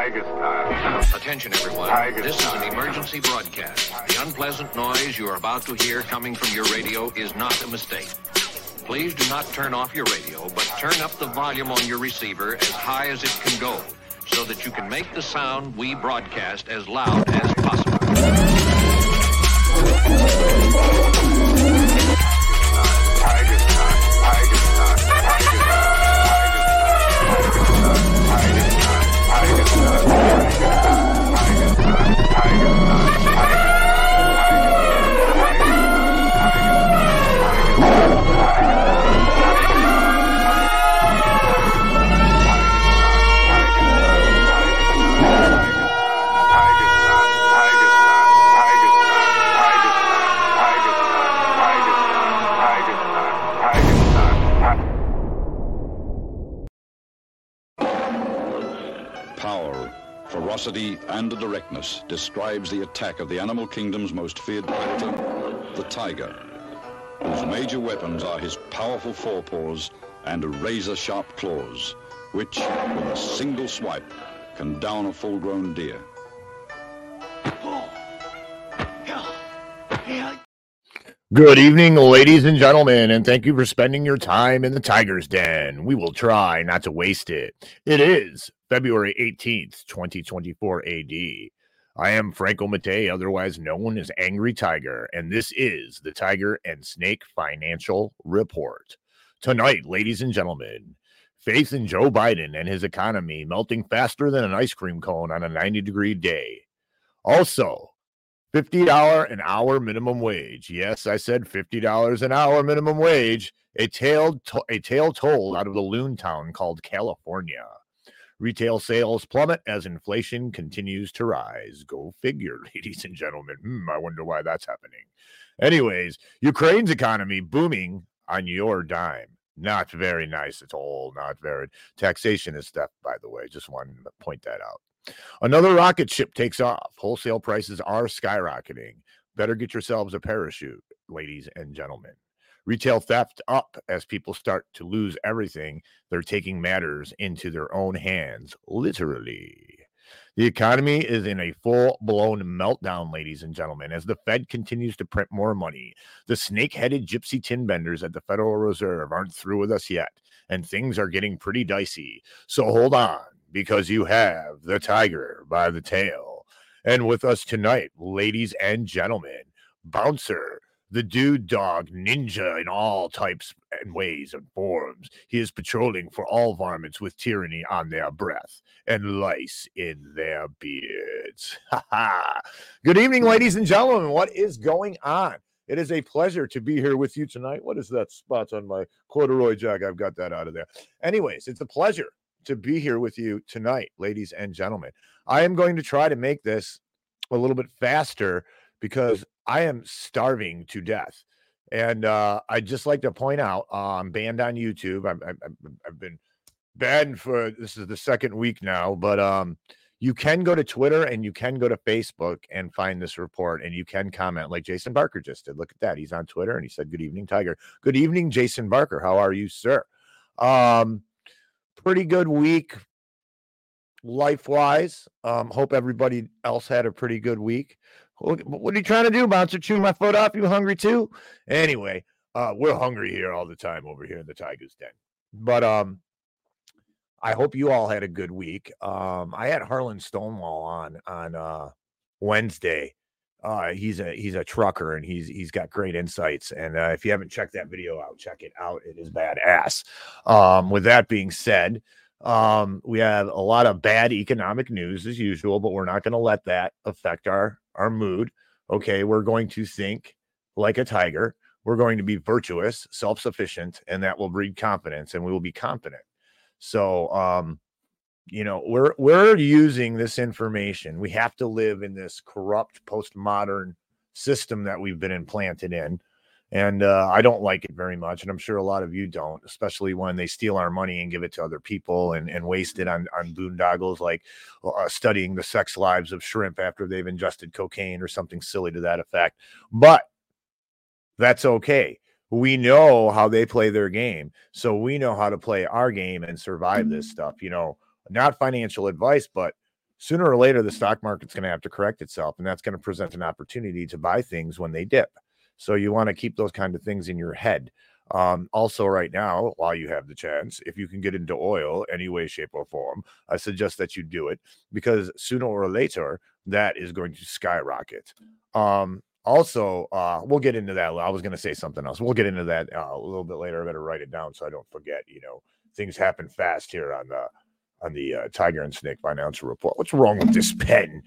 Tiger style. Attention, everyone. Tiger this is an emergency broadcast. The unpleasant noise you are about to hear coming from your radio is not a mistake. Please do not turn off your radio, but turn up the volume on your receiver as high as it can go so that you can make the sound we broadcast as loud as possible. Ferocity, and directness describes the attack of the animal kingdom's most feared predator, the tiger, whose major weapons are his powerful forepaws and razor-sharp claws, which, with a single swipe, can down a full-grown deer. Good evening, ladies and gentlemen, and thank you for spending your time in the Tiger's Den. We will try not to waste it. It is February 18th, 2024 AD. I am Franco Mate, otherwise known as Angry Tiger, and this is the Tiger and Snake Financial Report. Tonight, ladies and gentlemen, faith in Joe Biden and his economy melting faster than an ice cream cone on a 90 degree day. Also, $50 an hour minimum wage. Yes, I said $50 an hour minimum wage. A tale, to- a tale told out of the loon town called California. Retail sales plummet as inflation continues to rise. Go figure, ladies and gentlemen. Hmm, I wonder why that's happening. Anyways, Ukraine's economy booming on your dime. Not very nice at all. Not very. Taxation is theft, by the way. Just wanted to point that out. Another rocket ship takes off. Wholesale prices are skyrocketing. Better get yourselves a parachute, ladies and gentlemen. Retail theft up as people start to lose everything. They're taking matters into their own hands, literally. The economy is in a full blown meltdown, ladies and gentlemen, as the Fed continues to print more money. The snake headed gypsy tin benders at the Federal Reserve aren't through with us yet, and things are getting pretty dicey. So hold on, because you have the tiger by the tail. And with us tonight, ladies and gentlemen, Bouncer, the dude dog ninja in all types and ways and forms. He is patrolling for all varmints with tyranny on their breath and lice in their beards. Ha ha. Good evening, ladies and gentlemen. What is going on? It is a pleasure to be here with you tonight. What is that spot on my corduroy jacket? I've got that out of there. Anyways, it's a pleasure to be here with you tonight, ladies and gentlemen. I am going to try to make this a little bit faster because I am starving to death. And uh, I'd just like to point out uh, I'm banned on YouTube. I've- I've been banned for this is the second week now, but um, you can go to Twitter and you can go to Facebook and find this report and you can comment like Jason Barker just did. Look at that. He's on Twitter and he said, Good evening, Tiger. Good evening, Jason Barker. How are you, sir? Um, pretty good week life wise. Um, hope everybody else had a pretty good week. What, are you trying to do, bouncer? Chew my foot off? You hungry too? Anyway, uh, we're hungry here all the time over here in the Tigers Den. But um, I hope you all had a good week. Um, I had Harlan Stonewall on on uh Wednesday. Uh, he's a he's a trucker and he's he's got great insights. And uh, if you haven't checked that video out, check it out. It is badass. Um, with that being said, um, we have a lot of bad economic news as usual, but we're not going to let that affect our our mood. Okay, we're going to think like a tiger. We're going to be virtuous, self-sufficient, and that will breed confidence, and we will be confident. So, um, you know, we're we're using this information. We have to live in this corrupt postmodern system that we've been implanted in and uh, I don't like it very much, and I'm sure a lot of you don't, especially when they steal our money and give it to other people and, and waste it on on boondoggles like uh, studying the sex lives of shrimp after they've ingested cocaine or something silly to that effect. But that's okay. We know how they play their game, so we know how to play our game and survive this stuff. You know, not financial advice, but sooner or later the stock market's going to have to correct itself and that's going to present an opportunity to buy things when they dip so you want to keep those kind of things in your head um, also right now while you have the chance if you can get into oil any way shape or form i suggest that you do it because sooner or later that is going to skyrocket um, also uh, we'll get into that i was going to say something else we'll get into that uh, a little bit later i better write it down so i don't forget you know things happen fast here on the on the uh, Tiger and Snake Financial Report. What's wrong with this pen?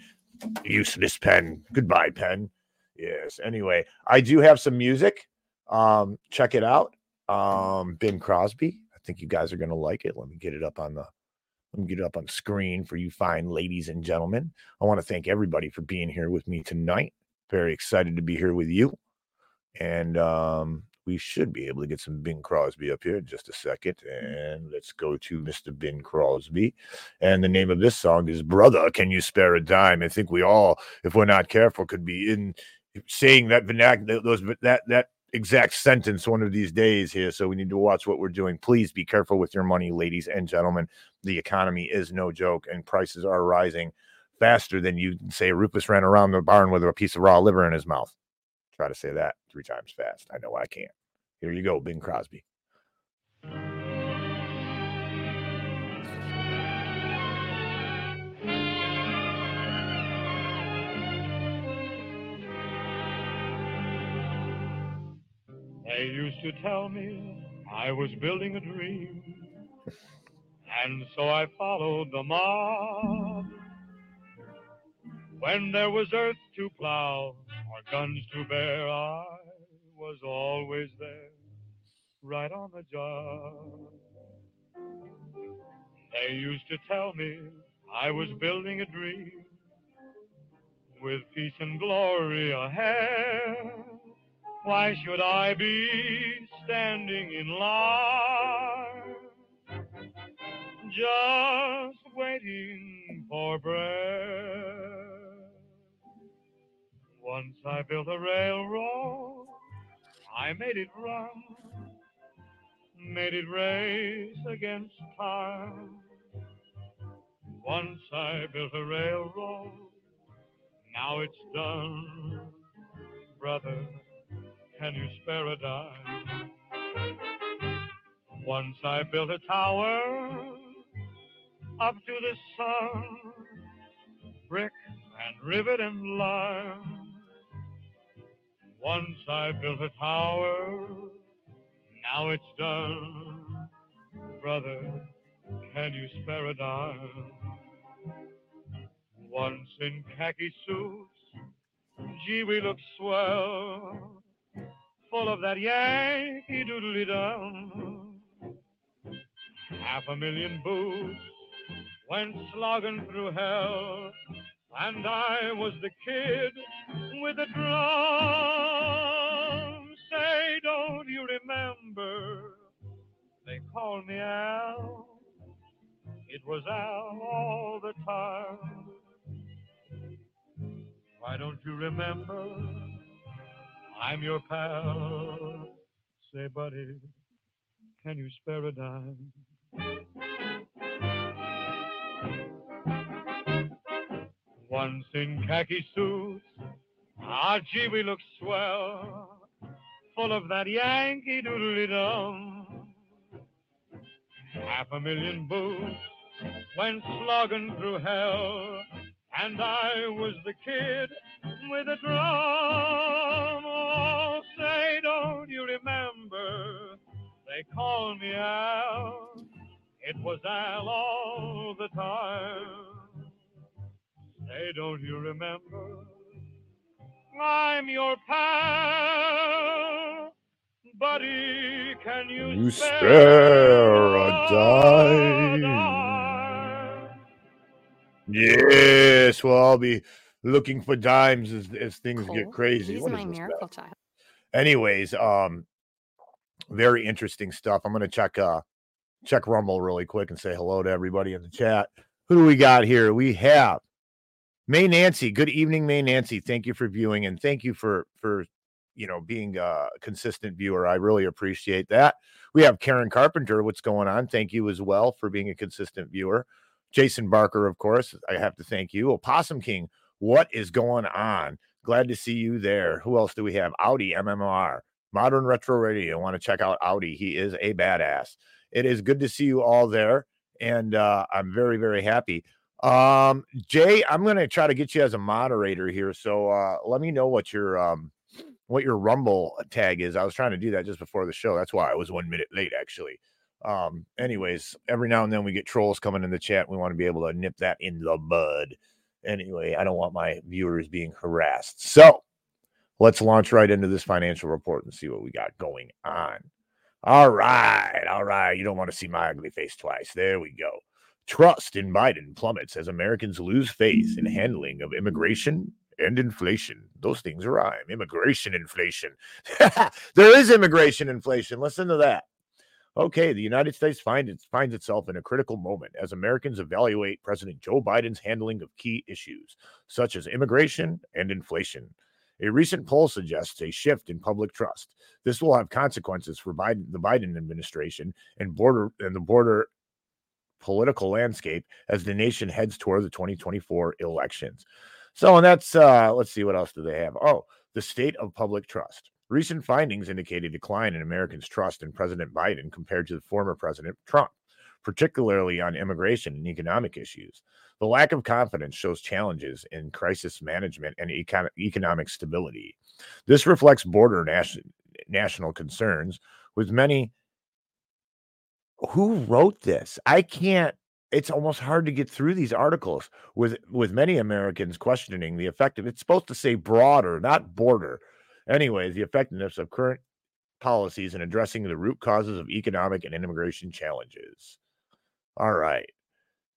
Useless pen. Goodbye, pen. Yes. Anyway, I do have some music. Um, check it out. Um, Ben Crosby. I think you guys are gonna like it. Let me get it up on the let me get it up on screen for you fine ladies and gentlemen. I want to thank everybody for being here with me tonight. Very excited to be here with you. And um, we should be able to get some Bing Crosby up here in just a second. And let's go to Mr. Ben Crosby. And the name of this song is Brother, Can You Spare a Dime? I think we all, if we're not careful, could be in saying that vernacular, those that that exact sentence one of these days here. So we need to watch what we're doing. Please be careful with your money, ladies and gentlemen. The economy is no joke, and prices are rising faster than you can say Rufus ran around the barn with a piece of raw liver in his mouth. Try to say that three times fast. I know I can't. Here you go, Bing Crosby. They used to tell me I was building a dream, and so I followed the mob. When there was earth to plow or guns to bear, I was always there, right on the job. They used to tell me I was building a dream with peace and glory ahead. Why should I be standing in line? Just waiting for breath. Once I built a railroad, I made it run, made it race against time. Once I built a railroad, now it's done. Brother, can you spare a dime? Once I built a tower up to the sun, brick and rivet and lime. Once I built a tower, now it's done. Brother, can you spare a dime? Once in khaki suits, gee, we look swell, full of that Yankee doodly dum. Half a million boots went slogging through hell, and I was the kid with the drum. Say, don't you remember? They called me Al. It was Al all the time. Why don't you remember? I'm your pal. Say, buddy, can you spare a dime? Once in khaki suits, ah, gee, we look swell, full of that Yankee doodly dum. Half a million boots went slogging through hell, and I was the kid with a drum. Called me Al. It was Al all the time. Say, don't you remember? I'm your pal. Buddy, can you, You spare, spare a dime. dime? Yes, well, I'll be looking for dimes as, as things get crazy. He's What is my this miracle about? child. Anyways, um, very interesting stuff. I'm gonna check uh check Rumble really quick and say hello to everybody in the chat. Who do we got here? We have May Nancy. Good evening, May Nancy. Thank you for viewing and thank you for for you know being a consistent viewer. I really appreciate that. We have Karen Carpenter. What's going on? Thank you as well for being a consistent viewer. Jason Barker, of course, I have to thank you. Opossum King, what is going on? Glad to see you there. Who else do we have? Audi MMR, Modern Retro Radio. Want to check out Audi? He is a badass. It is good to see you all there, and uh, I'm very, very happy. Um, Jay, I'm going to try to get you as a moderator here. So uh, let me know what your um, what your Rumble tag is. I was trying to do that just before the show. That's why I was one minute late, actually. Um, anyways, every now and then we get trolls coming in the chat. We want to be able to nip that in the bud. Anyway, I don't want my viewers being harassed. So let's launch right into this financial report and see what we got going on. All right, all right. You don't want to see my ugly face twice. There we go. Trust in Biden plummets as Americans lose faith in handling of immigration and inflation. Those things rhyme. Immigration inflation. there is immigration inflation. Listen to that. Okay, the United States find it, finds itself in a critical moment as Americans evaluate President Joe Biden's handling of key issues, such as immigration and inflation. A recent poll suggests a shift in public trust. This will have consequences for Biden, the Biden administration and border and the border political landscape as the nation heads toward the 2024 elections. So, and that's uh, let's see what else do they have. Oh, the state of public trust. Recent findings indicate a decline in Americans' trust in President Biden compared to the former President Trump, particularly on immigration and economic issues. The lack of confidence shows challenges in crisis management and econ- economic stability. This reflects border nas- national concerns, with many. Who wrote this? I can't. It's almost hard to get through these articles with with many Americans questioning the effect of. It's supposed to say broader, not border Anyways, the effectiveness of current policies in addressing the root causes of economic and immigration challenges. All right.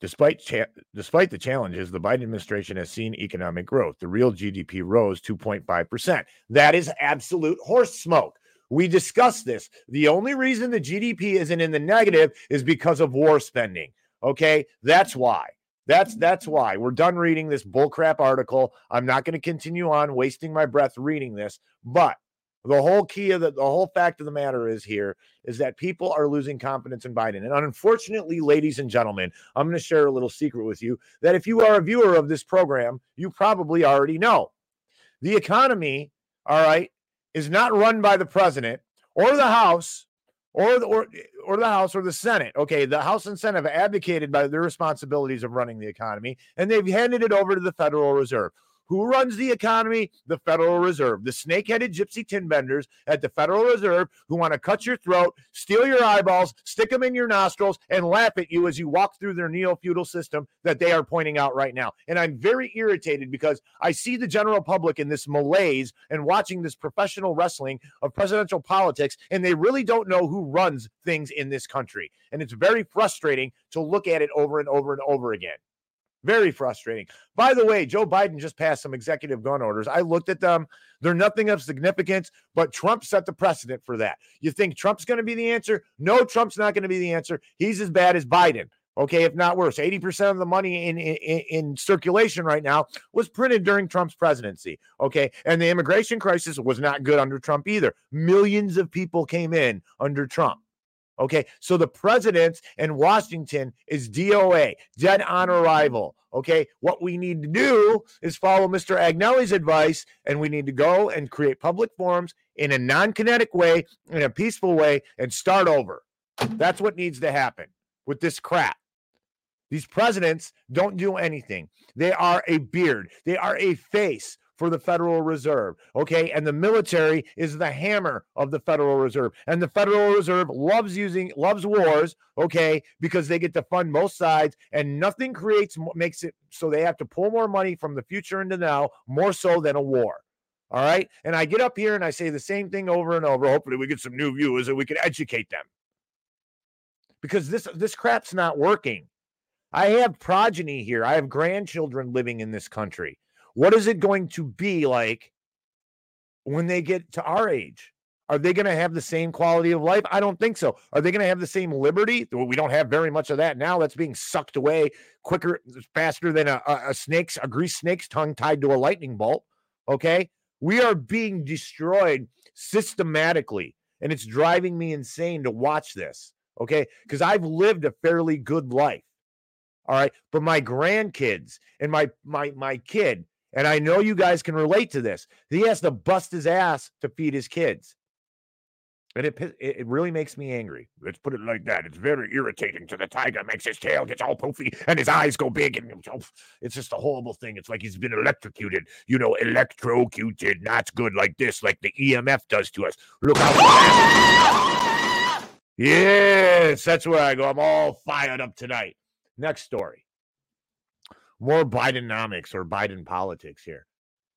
Despite cha- despite the challenges, the Biden administration has seen economic growth. The real GDP rose 2.5%. That is absolute horse smoke. We discussed this. The only reason the GDP isn't in the negative is because of war spending. Okay? That's why. That's that's why we're done reading this bullcrap article. I'm not going to continue on wasting my breath reading this, but the whole key of the, the whole fact of the matter is here is that people are losing confidence in Biden. And unfortunately, ladies and gentlemen, I'm going to share a little secret with you that if you are a viewer of this program, you probably already know. The economy, all right, is not run by the president or the House or the, or, or the House or the Senate. Okay, the House and Senate have abdicated by their responsibilities of running the economy, and they've handed it over to the Federal Reserve. Who runs the economy? The Federal Reserve. The snake headed gypsy tin benders at the Federal Reserve who want to cut your throat, steal your eyeballs, stick them in your nostrils, and laugh at you as you walk through their neo feudal system that they are pointing out right now. And I'm very irritated because I see the general public in this malaise and watching this professional wrestling of presidential politics, and they really don't know who runs things in this country. And it's very frustrating to look at it over and over and over again. Very frustrating. By the way, Joe Biden just passed some executive gun orders. I looked at them. They're nothing of significance, but Trump set the precedent for that. You think Trump's going to be the answer? No, Trump's not going to be the answer. He's as bad as Biden. Okay, if not worse, 80% of the money in, in, in circulation right now was printed during Trump's presidency. Okay, and the immigration crisis was not good under Trump either. Millions of people came in under Trump. Okay. So the president in Washington is DOA, dead on arrival. Okay. What we need to do is follow Mr. Agnelli's advice, and we need to go and create public forums in a non kinetic way, in a peaceful way, and start over. That's what needs to happen with this crap. These presidents don't do anything. They are a beard, they are a face for the Federal Reserve. Okay. And the military is the hammer of the Federal Reserve. And the Federal Reserve loves using, loves wars. Okay. Because they get to fund both sides and nothing creates, makes it so they have to pull more money from the future into now, more so than a war. All right. And I get up here and I say the same thing over and over. Hopefully we get some new viewers and we can educate them. Because this this crap's not working. I have progeny here. I have grandchildren living in this country. What is it going to be like when they get to our age? Are they going to have the same quality of life? I don't think so. Are they going to have the same liberty? We don't have very much of that now. That's being sucked away quicker, faster than a, a, a snake's, a grease snake's tongue tied to a lightning bolt. Okay. We are being destroyed systematically, and it's driving me insane to watch this. Okay. Because I've lived a fairly good life. All right. But my grandkids and my my my kid, and I know you guys can relate to this. He has to bust his ass to feed his kids. And it, it really makes me angry. Let's put it like that. It's very irritating to the tiger. Makes his tail gets all poofy and his eyes go big, and oh, it's just a horrible thing. It's like he's been electrocuted. You know, electrocuted. Not good like this, like the EMF does to us. Look how. yes, that's where I go. I'm all fired up tonight. Next story. More Bidenomics or Biden politics here.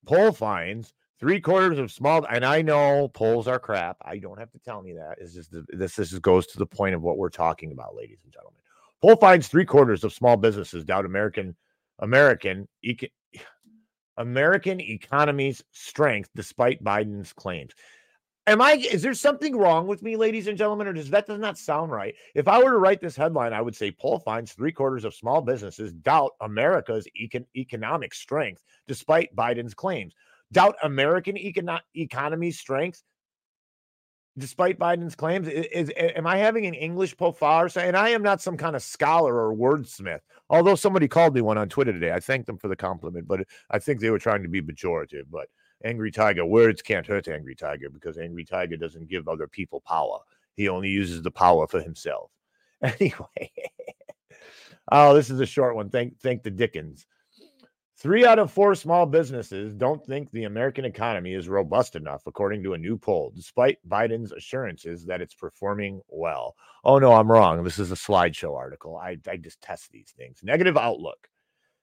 Poll finds three quarters of small, and I know polls are crap. I don't have to tell me that. Just this this is- goes to the point of what we're talking about, ladies and gentlemen. Poll finds three quarters of small businesses doubt American American American economy's strength despite Biden's claims. Am I is there something wrong with me, ladies and gentlemen, or does that does not sound right? If I were to write this headline, I would say poll finds three quarters of small businesses doubt America's econ- economic strength despite Biden's claims. Doubt American econo- economy strength despite Biden's claims. I- Is, am I having an English profile? And I am not some kind of scholar or wordsmith. Although somebody called me one on Twitter today, I thanked them for the compliment, but I think they were trying to be pejorative. But Angry Tiger, words can't hurt Angry Tiger because Angry Tiger doesn't give other people power. He only uses the power for himself. Anyway, oh, this is a short one. Thank, thank the Dickens. Three out of four small businesses don't think the American economy is robust enough, according to a new poll, despite Biden's assurances that it's performing well. Oh, no, I'm wrong. This is a slideshow article. I, I just test these things. Negative outlook.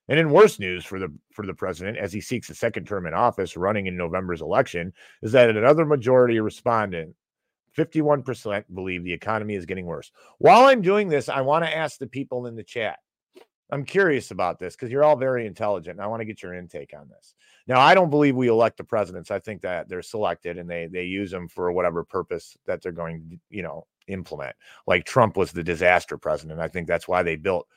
And in worse news for the for the president, as he seeks a second term in office, running in November's election, is that another majority respondent, 51%, believe the economy is getting worse. While I'm doing this, I want to ask the people in the chat. I'm curious about this because you're all very intelligent, and I want to get your intake on this. Now, I don't believe we elect the presidents. I think that they're selected and they they use them for whatever purpose that they're going you know, implement. Like Trump was the disaster president. I think that's why they built.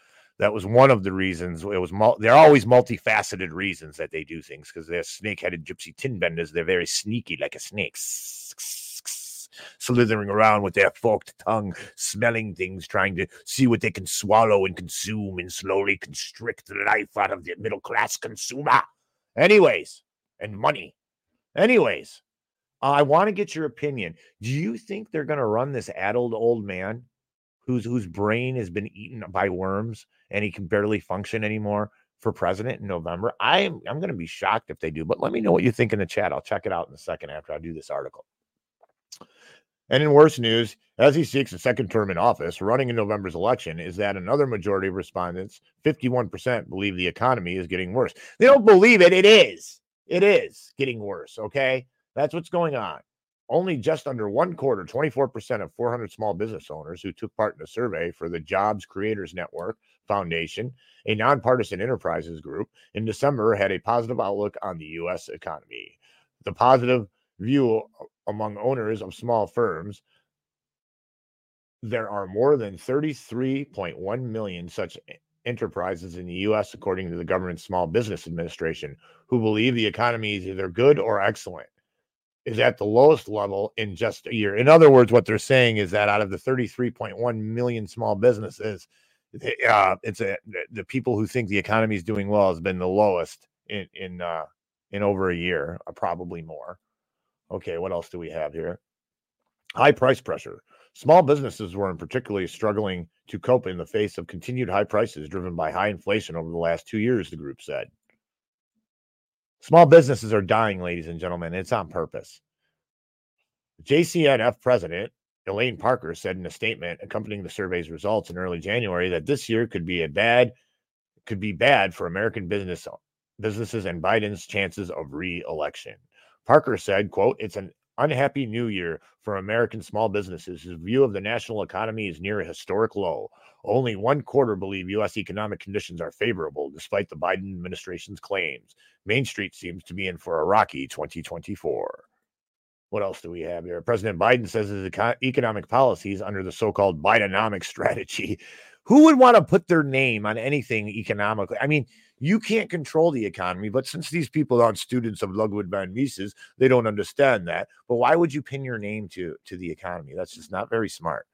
That was one of the reasons. It was mul- they're always multifaceted reasons that they do things because they're snake-headed gypsy tin benders. They're very sneaky, like a snake, slithering around with their forked tongue, smelling things, trying to see what they can swallow and consume, and slowly constrict the life out of the middle class consumer. Anyways, and money. Anyways, I want to get your opinion. Do you think they're going to run this addled old man whose whose brain has been eaten by worms and he can barely function anymore for president in November? I'm I'm going to be shocked if they do. But let me know what you think in the chat. I'll check it out in a second after I do this article. And in worse news, as he seeks a second term in office, running in November's election, is that another majority of respondents, 51%, believe the economy is getting worse. They don't believe it. It is. It is getting worse. Okay. That's what's going on. Only just under one quarter, 24% of 400 small business owners who took part in a survey for the Jobs Creators Network Foundation, a nonpartisan enterprises group, in December had a positive outlook on the U.S. economy. The positive view among owners of small firms there are more than 33.1 million such enterprises in the US, according to the government's Small Business Administration, who believe the economy is either good or excellent, is at the lowest level in just a year. In other words, what they're saying is that out of the 33.1 million small businesses, uh, it's a, the, people who think the economy is doing well has been the lowest in in uh, in over a year, uh, probably more. Okay, what else do we have here? High price pressure. Small businesses were in particularly struggling to cope in the face of continued high prices driven by high inflation over the last two years, the group said. Small businesses are dying, ladies and gentlemen. It's on purpose. JCNF president Elaine Parker said in a statement accompanying the survey's results in early January that this year could be a bad could be bad for American business businesses and Biden's chances of re-election. Parker said, quote, it's an unhappy new year for American small businesses. His view of the national economy is near a historic low. Only one quarter believe U.S. economic conditions are favorable, despite the Biden administration's claims. Main Street seems to be in for a rocky 2024. What else do we have here? President Biden says his eco- economic policies under the so called Bidenomics strategy. Who would want to put their name on anything economically? I mean, you can't control the economy, but since these people aren't students of Ludwig von Mises, they don't understand that. But why would you pin your name to to the economy? That's just not very smart.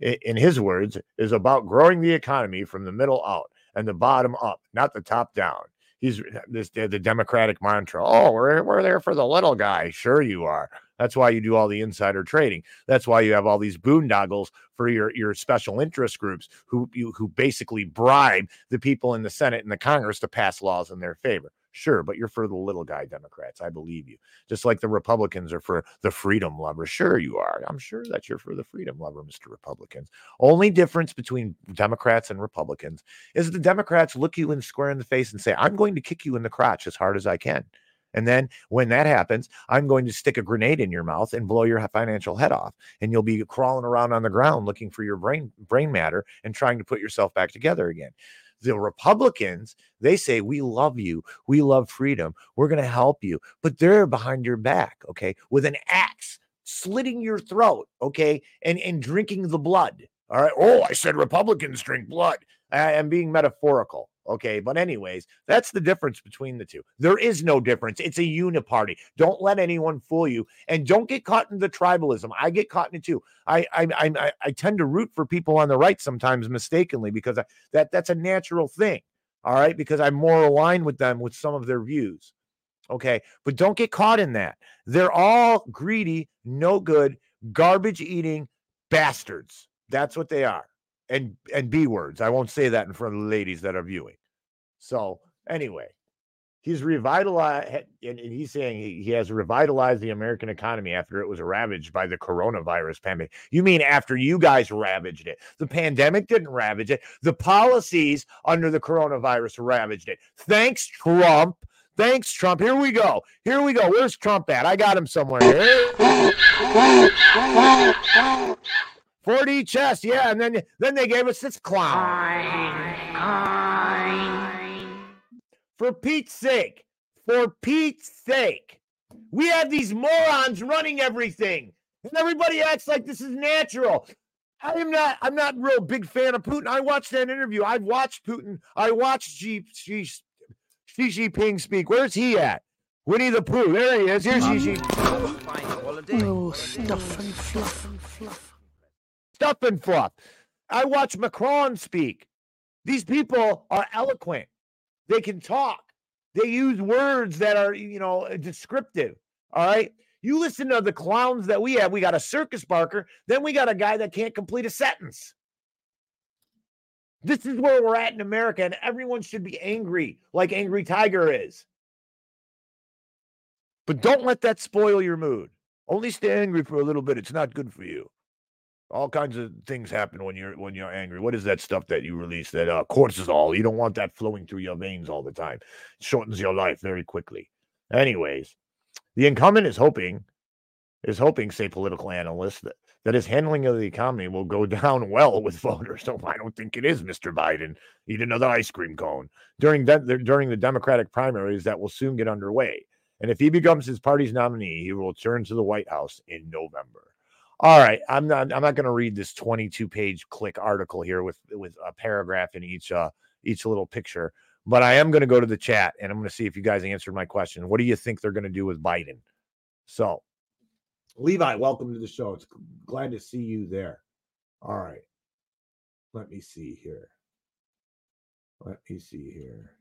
In his words, is about growing the economy from the middle out. and the bottom up, not the top down. He's uh, this the Democratic mantra. Oh, we're we're there for the little guy. Sure, you are. That's why you do all the insider trading. That's why you have all these boondoggles for your your special interest groups who you who basically bribe the people in the Senate and the Congress to pass laws in their favor. Sure, but you're for the little guy Democrats. I believe you. Just like the Republicans are for the freedom lover. Sure, you are. I'm sure that you're for the freedom lover, Mr. Republicans. Only difference between Democrats and Republicans is the Democrats look you in square in the face and say, I'm going to kick you in the crotch as hard as I can. And then when that happens, I'm going to stick a grenade in your mouth and blow your financial head off. And you'll be crawling around on the ground looking for your brain brain matter and trying to put yourself back together again. The Republicans, they say, We love you. We love freedom. We're going to help you. But they're behind your back, okay, with an axe slitting your throat, okay, and, and drinking the blood. All right. Oh, I said Republicans drink blood. I am being metaphorical. Okay. But, anyways, that's the difference between the two. There is no difference. It's a uniparty. Don't let anyone fool you. And don't get caught in the tribalism. I get caught in it too. I I I, I tend to root for people on the right sometimes mistakenly because I, that that's a natural thing. All right. Because I'm more aligned with them with some of their views. Okay. But don't get caught in that. They're all greedy, no good, garbage eating bastards. That's what they are. And and B words. I won't say that in front of the ladies that are viewing. So anyway, he's revitalized and, and he's saying he, he has revitalized the American economy after it was ravaged by the coronavirus pandemic. You mean after you guys ravaged it? The pandemic didn't ravage it. The policies under the coronavirus ravaged it. Thanks, Trump. Thanks, Trump. Here we go. Here we go. Where's Trump at? I got him somewhere. Here. 4D chess, yeah, and then then they gave us this clown. For Pete's sake, for Pete's sake, we have these morons running everything, and everybody acts like this is natural. I am not. I'm not real big fan of Putin. I watched that interview. I've watched Putin. I watched Xi, Xi, Xi Jinping speak. Where's he at? Winnie the Pooh. There he is. Here's Xi Jinping. Oh, stuff and fluff and fluff. Stuff and fluff. I watch Macron speak. These people are eloquent. They can talk. They use words that are, you know, descriptive. All right. You listen to the clowns that we have. We got a circus barker. Then we got a guy that can't complete a sentence. This is where we're at in America, and everyone should be angry, like Angry Tiger is. But don't let that spoil your mood. Only stay angry for a little bit. It's not good for you. All kinds of things happen when you're when you're angry. What is that stuff that you release? That uh, cortisol. You don't want that flowing through your veins all the time. It shortens your life very quickly. Anyways, the incumbent is hoping is hoping, say political analysts, that, that his handling of the economy will go down well with voters. so I don't think it is, Mr. Biden. Eat another ice cream cone during that during the Democratic primaries that will soon get underway. And if he becomes his party's nominee, he will return to the White House in November. All right, I'm not I'm not going to read this 22 page click article here with with a paragraph in each uh each little picture, but I am going to go to the chat and I'm going to see if you guys answered my question. What do you think they're going to do with Biden? So, Levi, welcome to the show. It's glad to see you there. All right. Let me see here. Let me see here.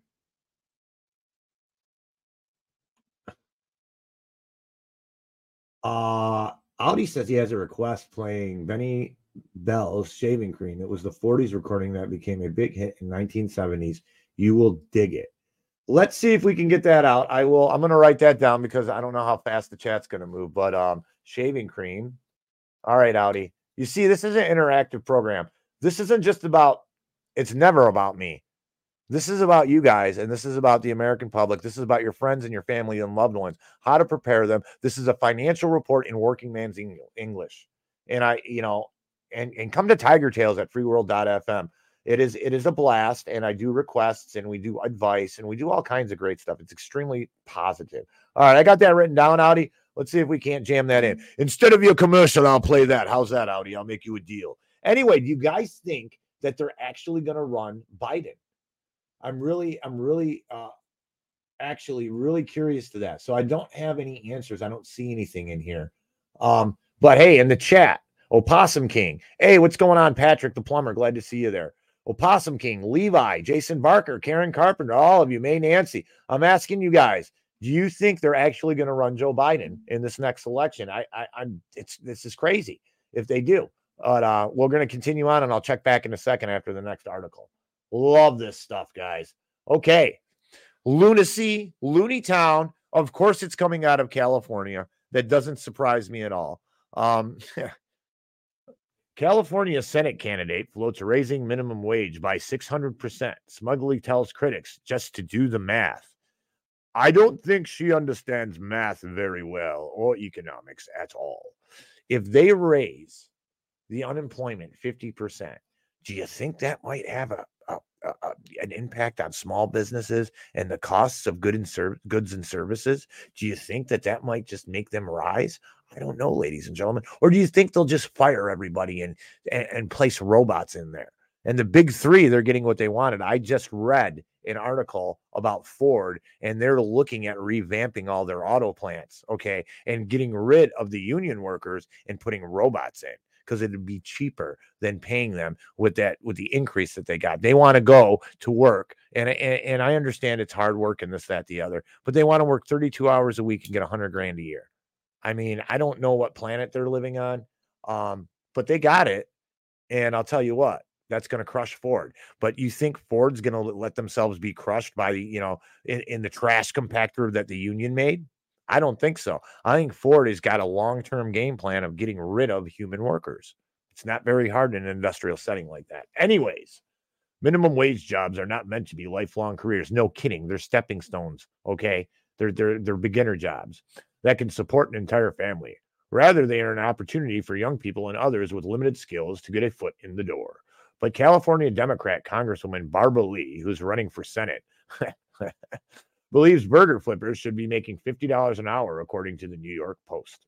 Uh Audi says he has a request playing Benny Bell's Shaving Cream. It was the 40s recording that became a big hit in 1970s. You will dig it. Let's see if we can get that out. I will. I'm going to write that down because I don't know how fast the chat's going to move. But um, Shaving Cream. All right, Audi. You see, this is an interactive program. This isn't just about. It's never about me. This is about you guys, and this is about the American public. This is about your friends and your family and loved ones, how to prepare them. This is a financial report in working man's English. And I, you know, and and come to Tiger Tales at freeworld.fm. It is it is a blast, and I do requests and we do advice and we do all kinds of great stuff. It's extremely positive. All right, I got that written down, Audi. Let's see if we can't jam that in. Instead of your commercial, I'll play that. How's that, Audi? I'll make you a deal. Anyway, do you guys think that they're actually going to run Biden? I'm really, I'm really, uh, actually really curious to that. So I don't have any answers. I don't see anything in here. Um, but hey, in the chat, Opossum King. Hey, what's going on, Patrick the plumber? Glad to see you there. Opossum King, Levi, Jason Barker, Karen Carpenter, all of you, May Nancy. I'm asking you guys, do you think they're actually going to run Joe Biden in this next election? I, I, I'm. It's this is crazy if they do. But uh, we're going to continue on, and I'll check back in a second after the next article. Love this stuff, guys. Okay, lunacy, Looney town. Of course, it's coming out of California. That doesn't surprise me at all. Um, California Senate candidate floats raising minimum wage by 600%. Smugly tells critics just to do the math. I don't think she understands math very well or economics at all. If they raise the unemployment 50%, do you think that might have a, a, a, an impact on small businesses and the costs of good and ser- goods and services? Do you think that that might just make them rise? I don't know, ladies and gentlemen. Or do you think they'll just fire everybody and, and, and place robots in there? And the big three, they're getting what they wanted. I just read an article about Ford and they're looking at revamping all their auto plants, okay, and getting rid of the union workers and putting robots in because it'd be cheaper than paying them with that with the increase that they got. They want to go to work, and, and and I understand it's hard work and this, that, the other, but they want to work 32 hours a week and get 100 grand a year. I mean, I don't know what planet they're living on, um, but they got it, and I'll tell you what. That's going to crush Ford. But you think Ford's going to let themselves be crushed by the, you know, in, in the trash compactor that the union made? I don't think so. I think Ford has got a long term game plan of getting rid of human workers. It's not very hard in an industrial setting like that. Anyways, minimum wage jobs are not meant to be lifelong careers. No kidding. They're stepping stones. Okay. They're, they're, they're beginner jobs that can support an entire family. Rather, they are an opportunity for young people and others with limited skills to get a foot in the door. But California Democrat Congresswoman Barbara Lee, who's running for Senate, believes burger flippers should be making $50 an hour, according to the New York Post.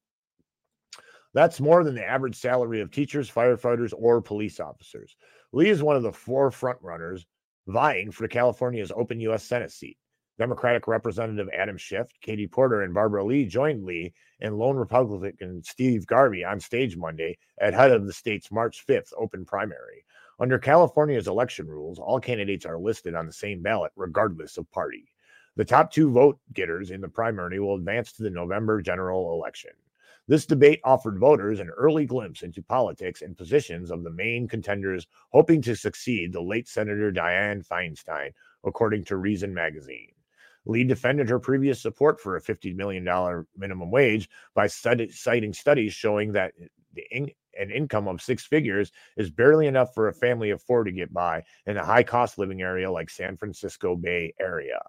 That's more than the average salary of teachers, firefighters, or police officers. Lee is one of the four frontrunners vying for California's open U.S. Senate seat. Democratic Representative Adam Schiff, Katie Porter, and Barbara Lee joined Lee and lone Republican Steve Garvey on stage Monday at head of the state's March 5th open primary. Under California's election rules, all candidates are listed on the same ballot, regardless of party. The top two vote getters in the primary will advance to the November general election. This debate offered voters an early glimpse into politics and positions of the main contenders hoping to succeed the late Senator Dianne Feinstein, according to Reason magazine. Lee defended her previous support for a $50 million minimum wage by study, citing studies showing that in, an income of six figures is barely enough for a family of four to get by in a high cost living area like San Francisco Bay Area.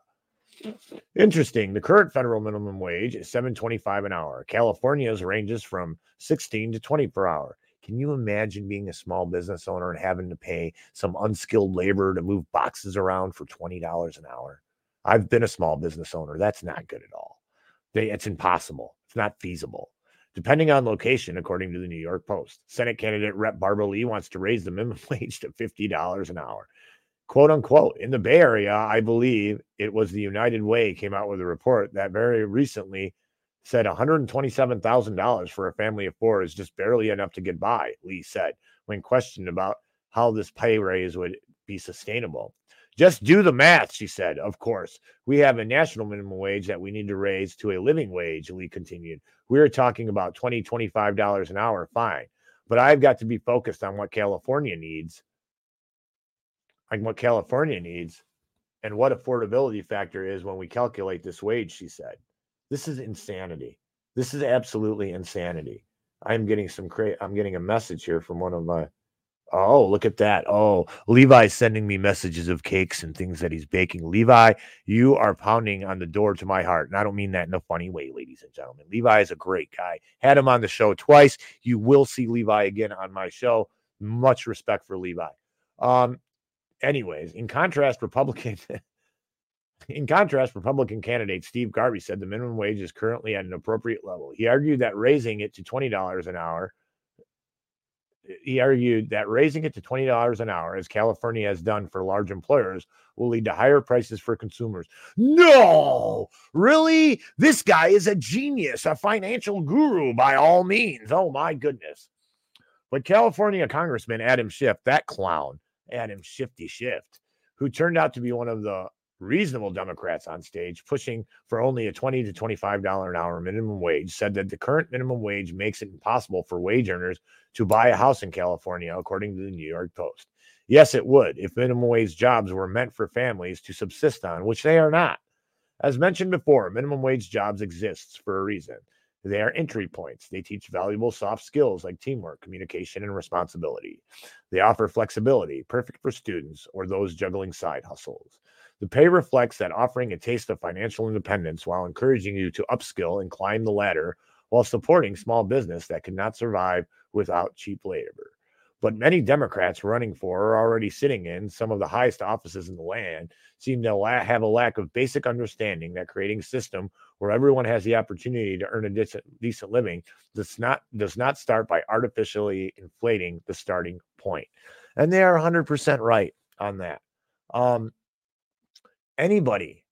Interesting. The current federal minimum wage is 7.25 an hour. California's ranges from 16 to 20 per hour. Can you imagine being a small business owner and having to pay some unskilled labor to move boxes around for $20 an hour? I've been a small business owner. That's not good at all. They, it's impossible. It's not feasible. Depending on location, according to the New York Post, Senate candidate Rep. Barbara Lee wants to raise the minimum wage to $50 an hour. Quote unquote. In the Bay Area, I believe it was the United Way came out with a report that very recently said $127,000 for a family of four is just barely enough to get by, Lee said when questioned about how this pay raise would be sustainable. Just do the math, she said. Of course, we have a national minimum wage that we need to raise to a living wage, Lee continued. We're talking about $20, $25 an hour, fine. But I've got to be focused on what California needs, like what California needs, and what affordability factor is when we calculate this wage, she said. This is insanity. This is absolutely insanity. I'm getting some cra- I'm getting a message here from one of my Oh, look at that. Oh, Levi's sending me messages of cakes and things that he's baking. Levi, you are pounding on the door to my heart. And I don't mean that in a funny way, ladies and gentlemen. Levi is a great guy. Had him on the show twice. You will see Levi again on my show. Much respect for Levi. Um, anyways, in contrast, Republican in contrast, Republican candidate Steve Garvey said the minimum wage is currently at an appropriate level. He argued that raising it to $20 an hour he argued that raising it to $20 an hour, as California has done for large employers, will lead to higher prices for consumers. No, really? This guy is a genius, a financial guru by all means. Oh, my goodness. But California Congressman Adam Schiff, that clown, Adam Shifty Schiff, who turned out to be one of the reasonable Democrats on stage, pushing for only a 20 to $25 an hour minimum wage, said that the current minimum wage makes it impossible for wage earners to buy a house in California, according to the New York Post. Yes, it would if minimum wage jobs were meant for families to subsist on, which they are not. As mentioned before, minimum wage jobs exists for a reason. They are entry points. They teach valuable soft skills like teamwork, communication, and responsibility. They offer flexibility, perfect for students or those juggling side hustles. The pay reflects that offering a taste of financial independence while encouraging you to upskill and climb the ladder while supporting small business that cannot survive without cheap labor. But many Democrats running for or already sitting in some of the highest offices in the land seem to la- have a lack of basic understanding that creating a system where everyone has the opportunity to earn a decent, decent living does not does not start by artificially inflating the starting point. And they are 100% right on that. Um, anybody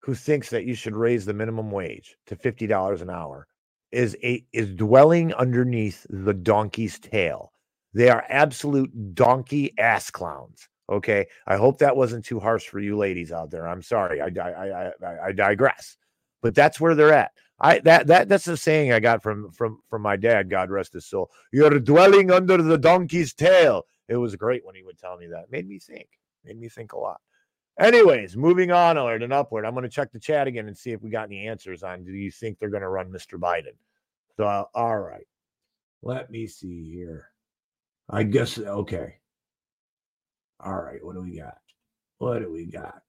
who thinks that you should raise the minimum wage to $50 an hour is a is dwelling underneath the donkey's tail. They are absolute donkey ass clowns. Okay, I hope that wasn't too harsh for you ladies out there. I'm sorry, I I I, I, digress, but that's where they're at. I that that that's the saying I got from from from my dad. God rest his soul. You're dwelling under the donkey's tail. It was great when he would tell me that. Made me think. Made me think a lot. Anyways, moving on alert and upward. I'm going to check the chat again and see if we got any answers on. Do you think they're going to run Mr. Biden? So, all right. Let me see here. I guess okay. All right, what do we got? What do we got?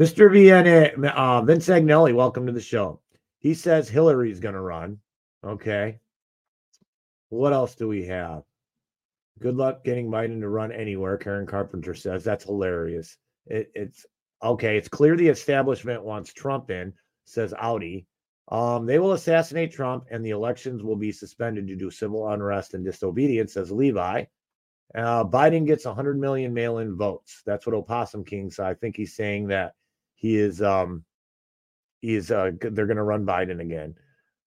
Mr. Vienna, uh, Vince Agnelli, welcome to the show. He says Hillary's going to run. Okay. What else do we have? Good luck getting Biden to run anywhere. Karen Carpenter says that's hilarious. It, it's okay. It's clear the establishment wants Trump in, says Audi. Um, they will assassinate Trump and the elections will be suspended due to civil unrest and disobedience, says Levi. Uh, Biden gets 100 million mail in votes. That's what Opossum King said. I think he's saying that he is, um, he is, uh, they're going to run Biden again.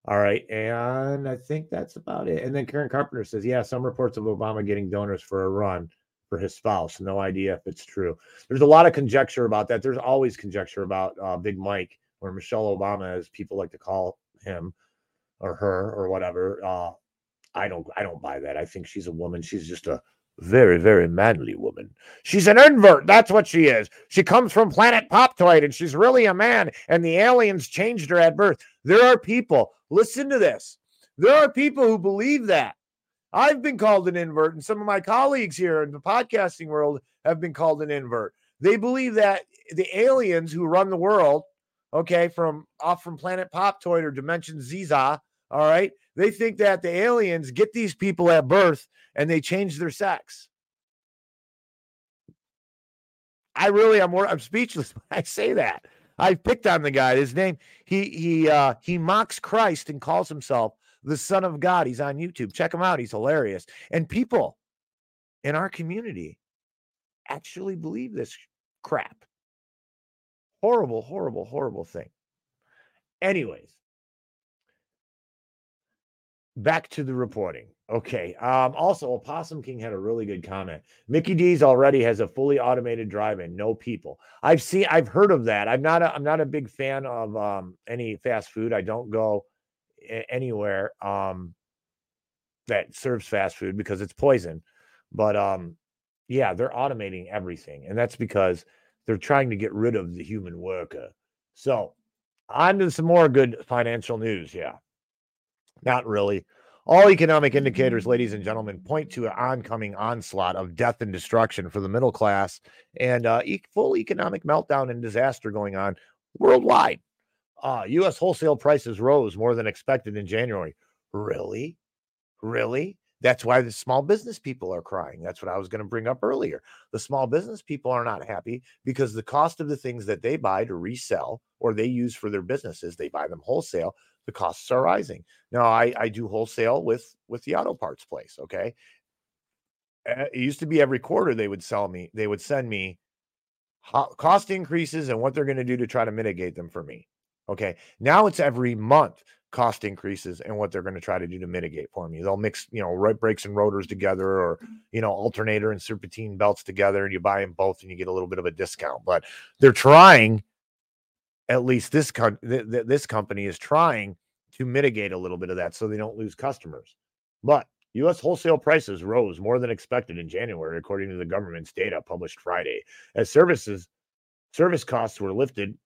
All right. And I think that's about it. And then Karen Carpenter says, yeah, some reports of Obama getting donors for a run for his spouse. No idea if it's true. There's a lot of conjecture about that. There's always conjecture about uh, Big Mike or Michelle Obama, as people like to call him or her or whatever. Uh, I don't. I don't buy that. I think she's a woman. She's just a very, very manly woman. She's an invert. That's what she is. She comes from planet Poptoid and she's really a man. And the aliens changed her at birth. There are people. Listen to this. There are people who believe that. I've been called an invert, and some of my colleagues here in the podcasting world have been called an invert. They believe that the aliens who run the world, okay, from off from planet Poptoid or Dimension Ziza, all right, they think that the aliens get these people at birth and they change their sex. I really I'm, more I'm speechless when I say that. I picked on the guy. His name, he he uh he mocks Christ and calls himself the Son of God. He's on YouTube. Check him out. He's hilarious. And people in our community actually believe this crap. Horrible, horrible, horrible thing. Anyways, back to the reporting. Okay. Um, also, Opossum King had a really good comment. Mickey D's already has a fully automated drive-in, no people. I've seen, I've heard of that. I'm not, a, I'm not a big fan of um, any fast food. I don't go anywhere um, that serves fast food because it's poison. But um, yeah, they're automating everything, and that's because they're trying to get rid of the human worker. So, on to some more good financial news. Yeah, not really. All economic indicators, ladies and gentlemen, point to an oncoming onslaught of death and destruction for the middle class and uh, e- full economic meltdown and disaster going on worldwide. Uh, U.S. wholesale prices rose more than expected in January. Really? Really? That's why the small business people are crying. That's what I was going to bring up earlier. The small business people are not happy because the cost of the things that they buy to resell or they use for their businesses, they buy them wholesale. The costs are rising. Now, I, I do wholesale with with the auto parts place. Okay, Uh, it used to be every quarter they would sell me. They would send me cost increases and what they're going to do to try to mitigate them for me. Okay, now it's every month. Cost increases and what they're going to try to do to mitigate for me. They'll mix, you know, right brakes and rotors together or, mm-hmm. you know, alternator and serpentine belts together and you buy them both and you get a little bit of a discount. But they're trying, at least this, co- th- th- this company is trying to mitigate a little bit of that so they don't lose customers. But U.S. wholesale prices rose more than expected in January, according to the government's data published Friday, as services service costs were lifted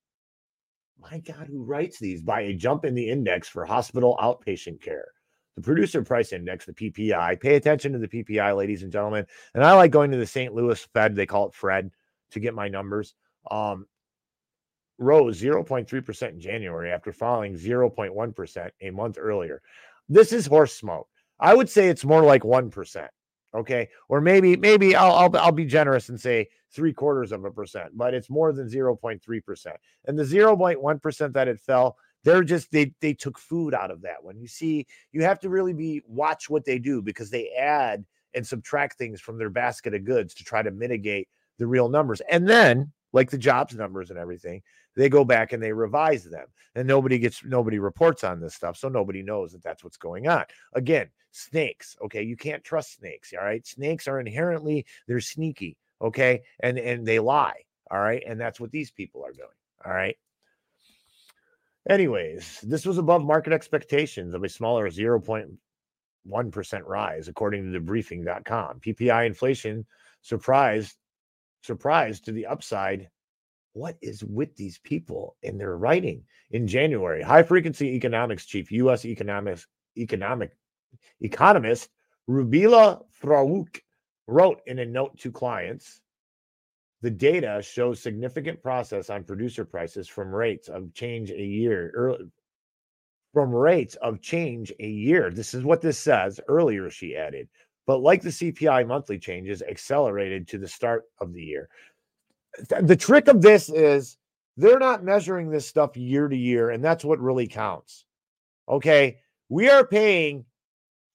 my God, who writes these by a jump in the index for hospital outpatient care? The producer price index, the PPI. Pay attention to the PPI, ladies and gentlemen. And I like going to the St. Louis Fed, they call it Fred, to get my numbers. Um, rose 0.3% in January after falling 0.1% a month earlier. This is horse smoke. I would say it's more like 1%. Okay. Or maybe, maybe I'll, I'll, I'll be generous and say three quarters of a percent, but it's more than 0.3%. And the 0.1% that it fell, they're just they they took food out of that one. You see, you have to really be watch what they do because they add and subtract things from their basket of goods to try to mitigate the real numbers. And then, like the jobs numbers and everything, they go back and they revise them. And nobody gets nobody reports on this stuff, so nobody knows that that's what's going on. Again, snakes, okay? You can't trust snakes, all right? Snakes are inherently they're sneaky, okay? And and they lie, all right? And that's what these people are doing, all right? Anyways, this was above market expectations of a smaller 0.1% rise, according to debriefing.com. PPI inflation surprised surprised to the upside. What is with these people in their writing in January? High frequency economics chief, U.S. economics economic economist Rubeela Farooqi wrote in a note to clients the data shows significant process on producer prices from rates of change a year early, from rates of change a year. This is what this says earlier, she added. But like the CPI monthly changes accelerated to the start of the year. Th- The trick of this is they're not measuring this stuff year to year, and that's what really counts. Okay. We are paying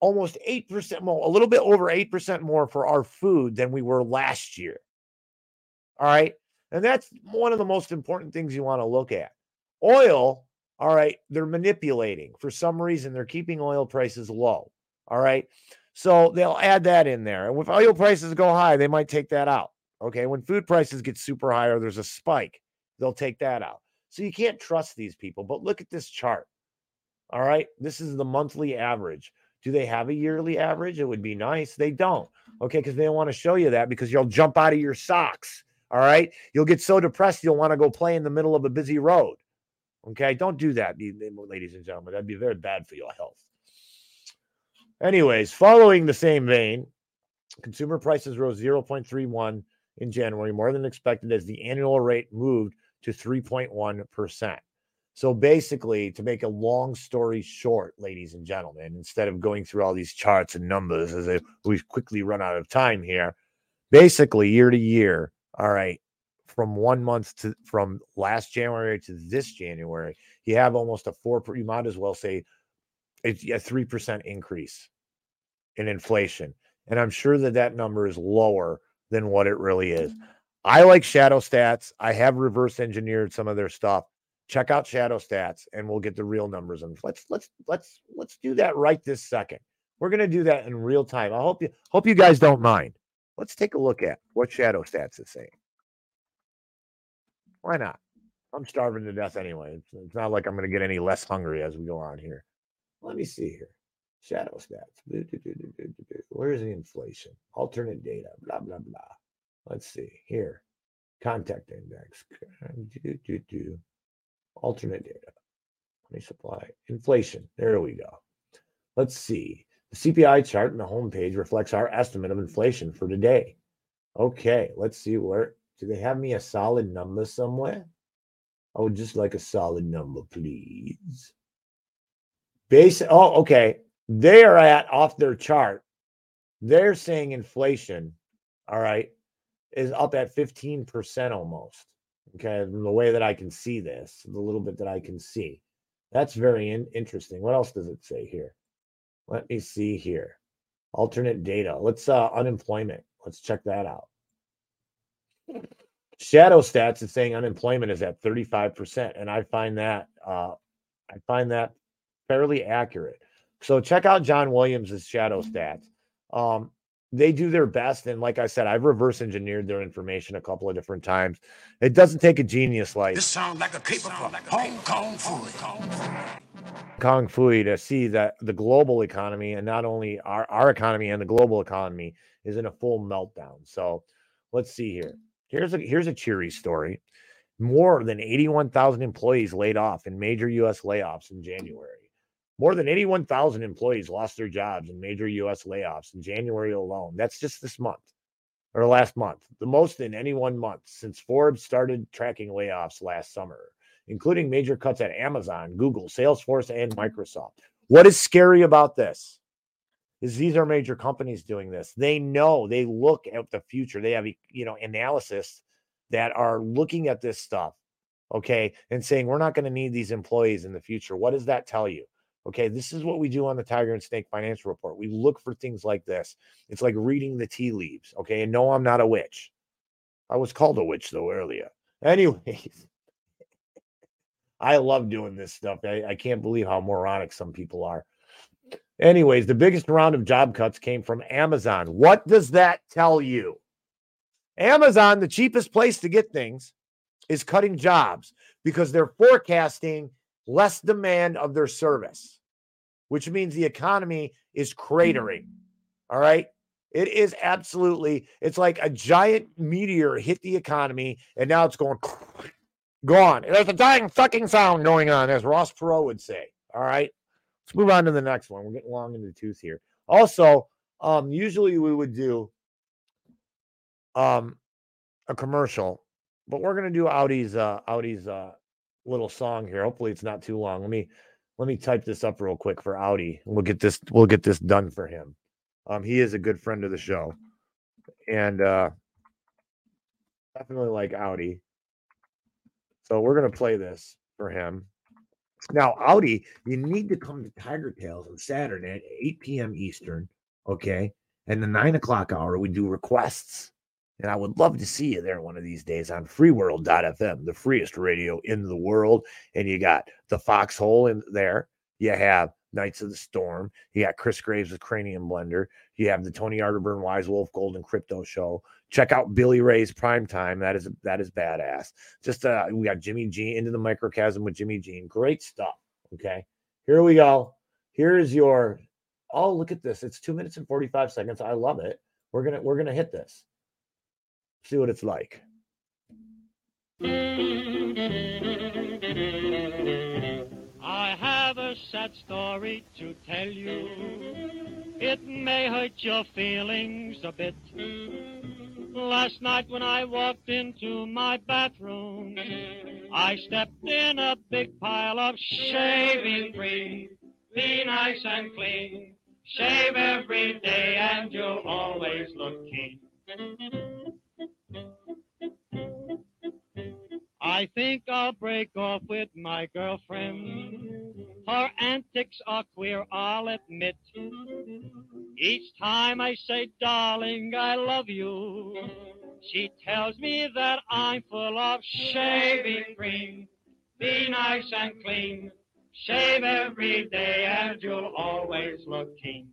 almost 8% more, a little bit over 8% more for our food than we were last year. All right. And that's one of the most important things you want to look at. Oil, all right, they're manipulating. For some reason, they're keeping oil prices low. All right. So they'll add that in there. And if oil prices go high, they might take that out. Okay. When food prices get super high or there's a spike, they'll take that out. So you can't trust these people. But look at this chart. All right. This is the monthly average. Do they have a yearly average? It would be nice. They don't. Okay. Because they don't want to show you that because you'll jump out of your socks. All right. You'll get so depressed, you'll want to go play in the middle of a busy road. Okay. Don't do that, ladies and gentlemen. That'd be very bad for your health. Anyways, following the same vein, consumer prices rose 0.31 in January, more than expected, as the annual rate moved to 3.1%. So basically, to make a long story short, ladies and gentlemen, instead of going through all these charts and numbers as I- we quickly run out of time here, basically year to year, all right, from one month to from last January to this January, you have almost a four. You might as well say a three percent increase in inflation, and I'm sure that that number is lower than what it really is. Mm-hmm. I like Shadow Stats. I have reverse engineered some of their stuff. Check out Shadow Stats, and we'll get the real numbers. And let's let's let's let's do that right this second. We're gonna do that in real time. I hope you hope you guys don't mind. Let's take a look at what Shadow Stats is saying. Why not? I'm starving to death anyway. It's, it's not like I'm going to get any less hungry as we go on here. Let me see here. Shadow stats. Where's the inflation? Alternate data. Blah, blah, blah. Let's see here. Contact index. Alternate data. Money supply. Inflation. There we go. Let's see. The CPI chart in the homepage reflects our estimate of inflation for today. Okay, let's see where do they have me a solid number somewhere? I would just like a solid number, please. Base. Oh, okay. They are at off their chart. They're saying inflation, all right, is up at 15% almost. Okay. The way that I can see this, the little bit that I can see. That's very in- interesting. What else does it say here? Let me see here. Alternate data. Let's uh unemployment. Let's check that out. Shadow stats is saying unemployment is at 35%. And I find that uh I find that fairly accurate. So check out John Williams' shadow stats. Um, they do their best. And like I said, I've reverse engineered their information a couple of different times. It doesn't take a genius like This sounds like a caper for Hong Kong food. Kong Fui to see that the global economy and not only our, our economy and the global economy is in a full meltdown. So let's see here. Here's a here's a cheery story. More than 81,000 employees laid off in major US layoffs in January. More than 81,000 employees lost their jobs in major US layoffs in January alone. That's just this month or last month, the most in any one month since Forbes started tracking layoffs last summer including major cuts at Amazon, Google, Salesforce, and Microsoft. What is scary about this is these are major companies doing this. They know, they look at the future. They have, you know, analysis that are looking at this stuff, okay, and saying we're not going to need these employees in the future. What does that tell you? Okay, this is what we do on the Tiger and Snake Financial Report. We look for things like this. It's like reading the tea leaves. Okay, and no, I'm not a witch. I was called a witch though earlier. Anyways, I love doing this stuff. I, I can't believe how moronic some people are. Anyways, the biggest round of job cuts came from Amazon. What does that tell you? Amazon, the cheapest place to get things, is cutting jobs because they're forecasting less demand of their service, which means the economy is cratering. All right. It is absolutely, it's like a giant meteor hit the economy and now it's going gone. There's a dying fucking sound going on, as Ross Perot would say. All right. Let's move on to the next one. We're getting long in the tooth here. Also, um, usually we would do um a commercial, but we're gonna do Audi's uh Audi's uh little song here. Hopefully it's not too long. Let me let me type this up real quick for Audi. We'll get this we'll get this done for him. Um, he is a good friend of the show. And uh definitely like Audi. So we're gonna play this for him. Now, Audi, you need to come to Tiger Tales on Saturday at 8 p.m. Eastern. Okay. And the nine o'clock hour, we do requests. And I would love to see you there one of these days on freeworld.fm, the freest radio in the world. And you got the Foxhole in there. You have Knights of the Storm. You got Chris Graves with Cranium Blender. You have the Tony Arterburn Wise Wolf Golden Crypto Show. Check out Billy Ray's Prime Time. That is that is badass. Just uh, we got Jimmy G into the microchasm with Jimmy Jean. Great stuff. Okay, here we go. Here is your. Oh, look at this! It's two minutes and forty five seconds. I love it. We're gonna we're gonna hit this. See what it's like. I have a sad story to tell you. It may hurt your feelings a bit. Last night when I walked into my bathroom, I stepped in a big pile of shaving cream. Be nice and clean. Shave every day and you'll always look keen. I think I'll break off with my girlfriend. Her antics are queer, I'll admit. Each time I say, darling, I love you, she tells me that I'm full of shaving cream. Be nice and clean. Shave every day and you'll always look keen.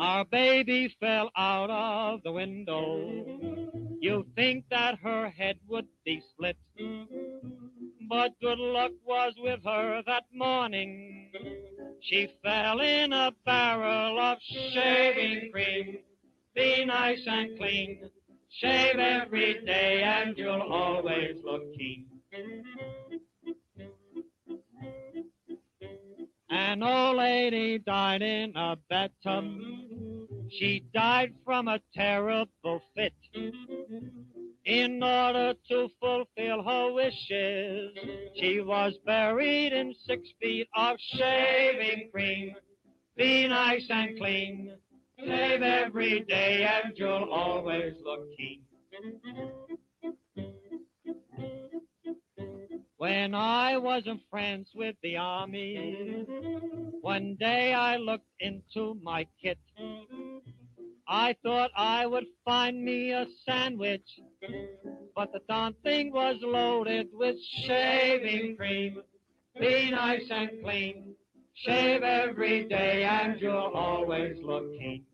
Our baby fell out of the window. You think that her head would be split. But good luck was with her that morning. She fell in a barrel of shaving cream. Be nice and clean. Shave every day and you'll always look keen. An old lady died in a bathtub. She died from a terrible fit. In order to fulfill her wishes, she was buried in six feet of shaving cream. Be nice and clean. Shave every day and you'll always look keen. When I was in France with the army, one day I looked into my kit. I thought I would find me a sandwich, but the darn thing was loaded with shaving cream. Be nice and clean. Shave every day and you'll always look keen.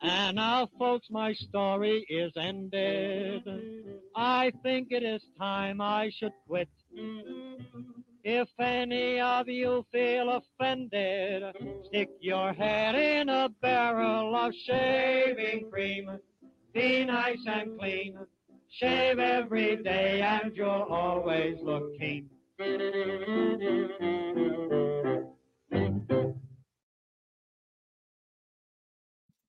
And now, folks, my story is ended. I think it is time I should quit. If any of you feel offended, stick your head in a barrel of shaving cream. Be nice and clean. Shave every day and you'll always look keen.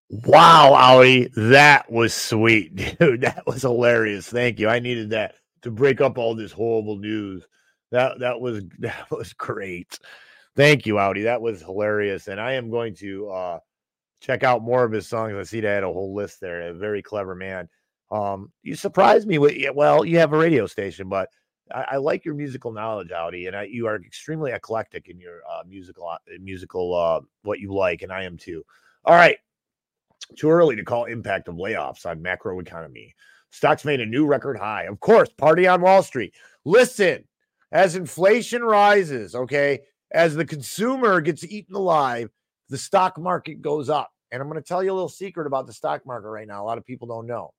Wow, Ollie, that was sweet, dude. That was hilarious. Thank you. I needed that to break up all this horrible news. That that was that was great. Thank you, Audi. That was hilarious. And I am going to uh check out more of his songs. I see they had a whole list there. A very clever man. Um, you surprised me with well, you have a radio station, but I, I like your musical knowledge, Audi, and I, you are extremely eclectic in your uh, musical uh, musical uh, what you like, and I am too. All right, too early to call impact of layoffs on macro economy. Stocks made a new record high. Of course, party on Wall Street. Listen, as inflation rises, okay, as the consumer gets eaten alive, the stock market goes up. And I'm going to tell you a little secret about the stock market right now. A lot of people don't know.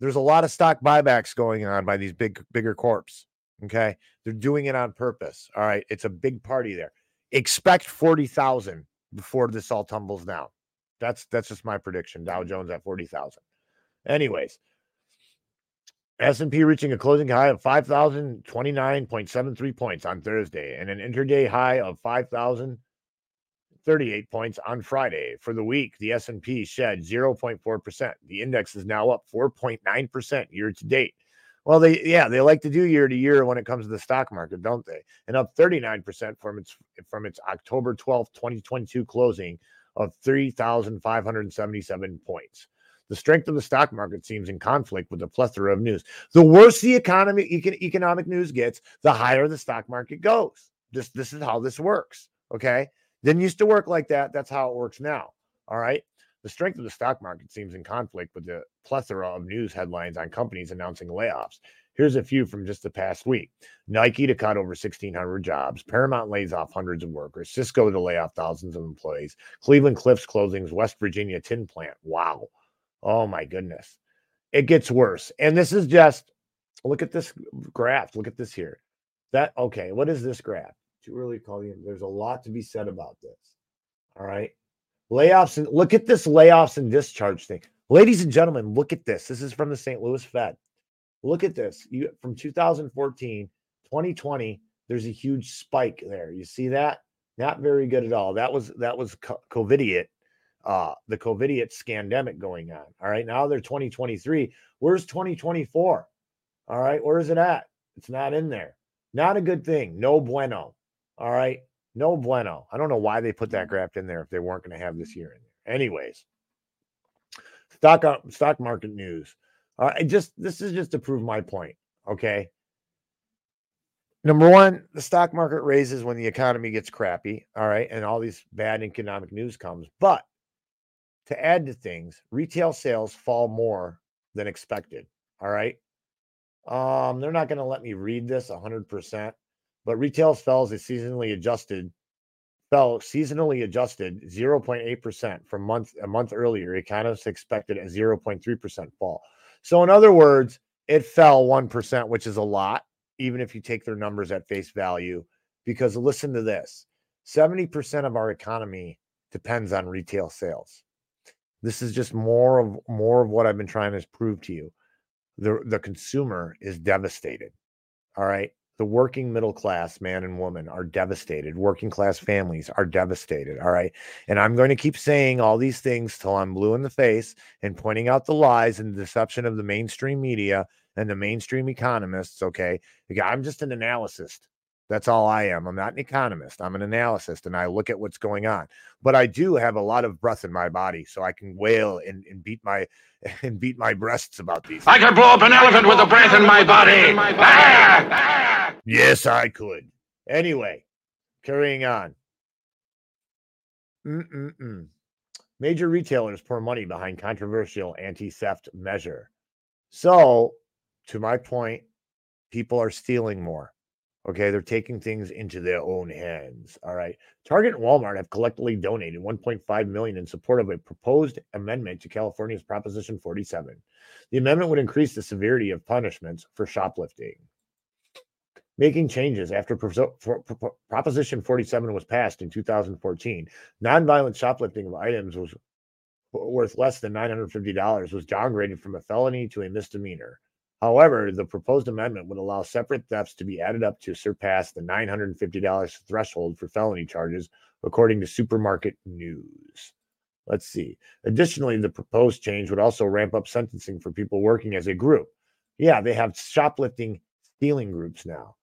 There's a lot of stock buybacks going on by these big, bigger corps. Okay. They're doing it on purpose. All right. It's a big party there. Expect 40,000 before this all tumbles down. That's that's just my prediction. Dow Jones at 40,000. Anyways, S&P reaching a closing high of 5,029.73 points on Thursday and an intraday high of 5,038 points on Friday. For the week, the S&P shed 0.4%. The index is now up 4.9% year to date. Well, they yeah, they like to do year to year when it comes to the stock market, don't they? And up 39% from its from its October 12th, 2022 closing of 3,577 points. The strength of the stock market seems in conflict with the plethora of news. The worse the economy econ- economic news gets, the higher the stock market goes. This this is how this works. Okay, didn't used to work like that. That's how it works now. All right. The strength of the stock market seems in conflict with the plethora of news headlines on companies announcing layoffs. Here's a few from just the past week Nike to cut over 1,600 jobs, Paramount lays off hundreds of workers, Cisco to lay off thousands of employees, Cleveland Cliffs closings, West Virginia tin plant. Wow. Oh my goodness. It gets worse. And this is just look at this graph. Look at this here. That okay, what is this graph? Too early to call you. There's a lot to be said about this. All right. Layoffs and look at this layoffs and discharge thing. Ladies and gentlemen, look at this. This is from the St. Louis Fed. Look at this. You from 2014, 2020, there's a huge spike there. You see that? Not very good at all. That was that was co- COVIDiot, uh, the COVIDiot scandemic going on. All right. Now they're 2023. Where's 2024? All right. Where is it at? It's not in there. Not a good thing. No bueno. All right. No bueno. I don't know why they put that graph in there if they weren't going to have this year in there. Anyways, stock up, stock market news. Uh, I just this is just to prove my point. Okay. Number one, the stock market raises when the economy gets crappy. All right. And all these bad economic news comes. But to add to things, retail sales fall more than expected. All right. Um, they're not going to let me read this 100%, but retail sales is seasonally adjusted, fell seasonally adjusted 0.8% from month a month earlier. Economists expected a 0.3% fall. So, in other words, it fell 1%, which is a lot, even if you take their numbers at face value. Because listen to this 70% of our economy depends on retail sales. This is just more of more of what I've been trying to prove to you. The the consumer is devastated. All right. The working middle class man and woman are devastated. Working class families are devastated. All right. And I'm going to keep saying all these things till I'm blue in the face and pointing out the lies and the deception of the mainstream media and the mainstream economists. Okay. I'm just an analyst. That's all I am. I'm not an economist. I'm an analyst and I look at what's going on. But I do have a lot of breath in my body, so I can wail and, and beat my and beat my breasts about these. I could blow up an elephant with the breath in my body. Ah! Yes, I could. Anyway, carrying on. Mm-mm-mm. Major retailers pour money behind controversial anti theft measure. So, to my point, people are stealing more. Okay, they're taking things into their own hands. All right. Target and Walmart have collectively donated 1.5 million in support of a proposed amendment to California's Proposition 47. The amendment would increase the severity of punishments for shoplifting. Making changes after Pro- Pro- Pro- Proposition 47 was passed in 2014, nonviolent shoplifting of items was worth less than $950 was downgraded from a felony to a misdemeanor. However, the proposed amendment would allow separate thefts to be added up to surpass the $950 threshold for felony charges, according to Supermarket News. Let's see. Additionally, the proposed change would also ramp up sentencing for people working as a group. Yeah, they have shoplifting stealing groups now.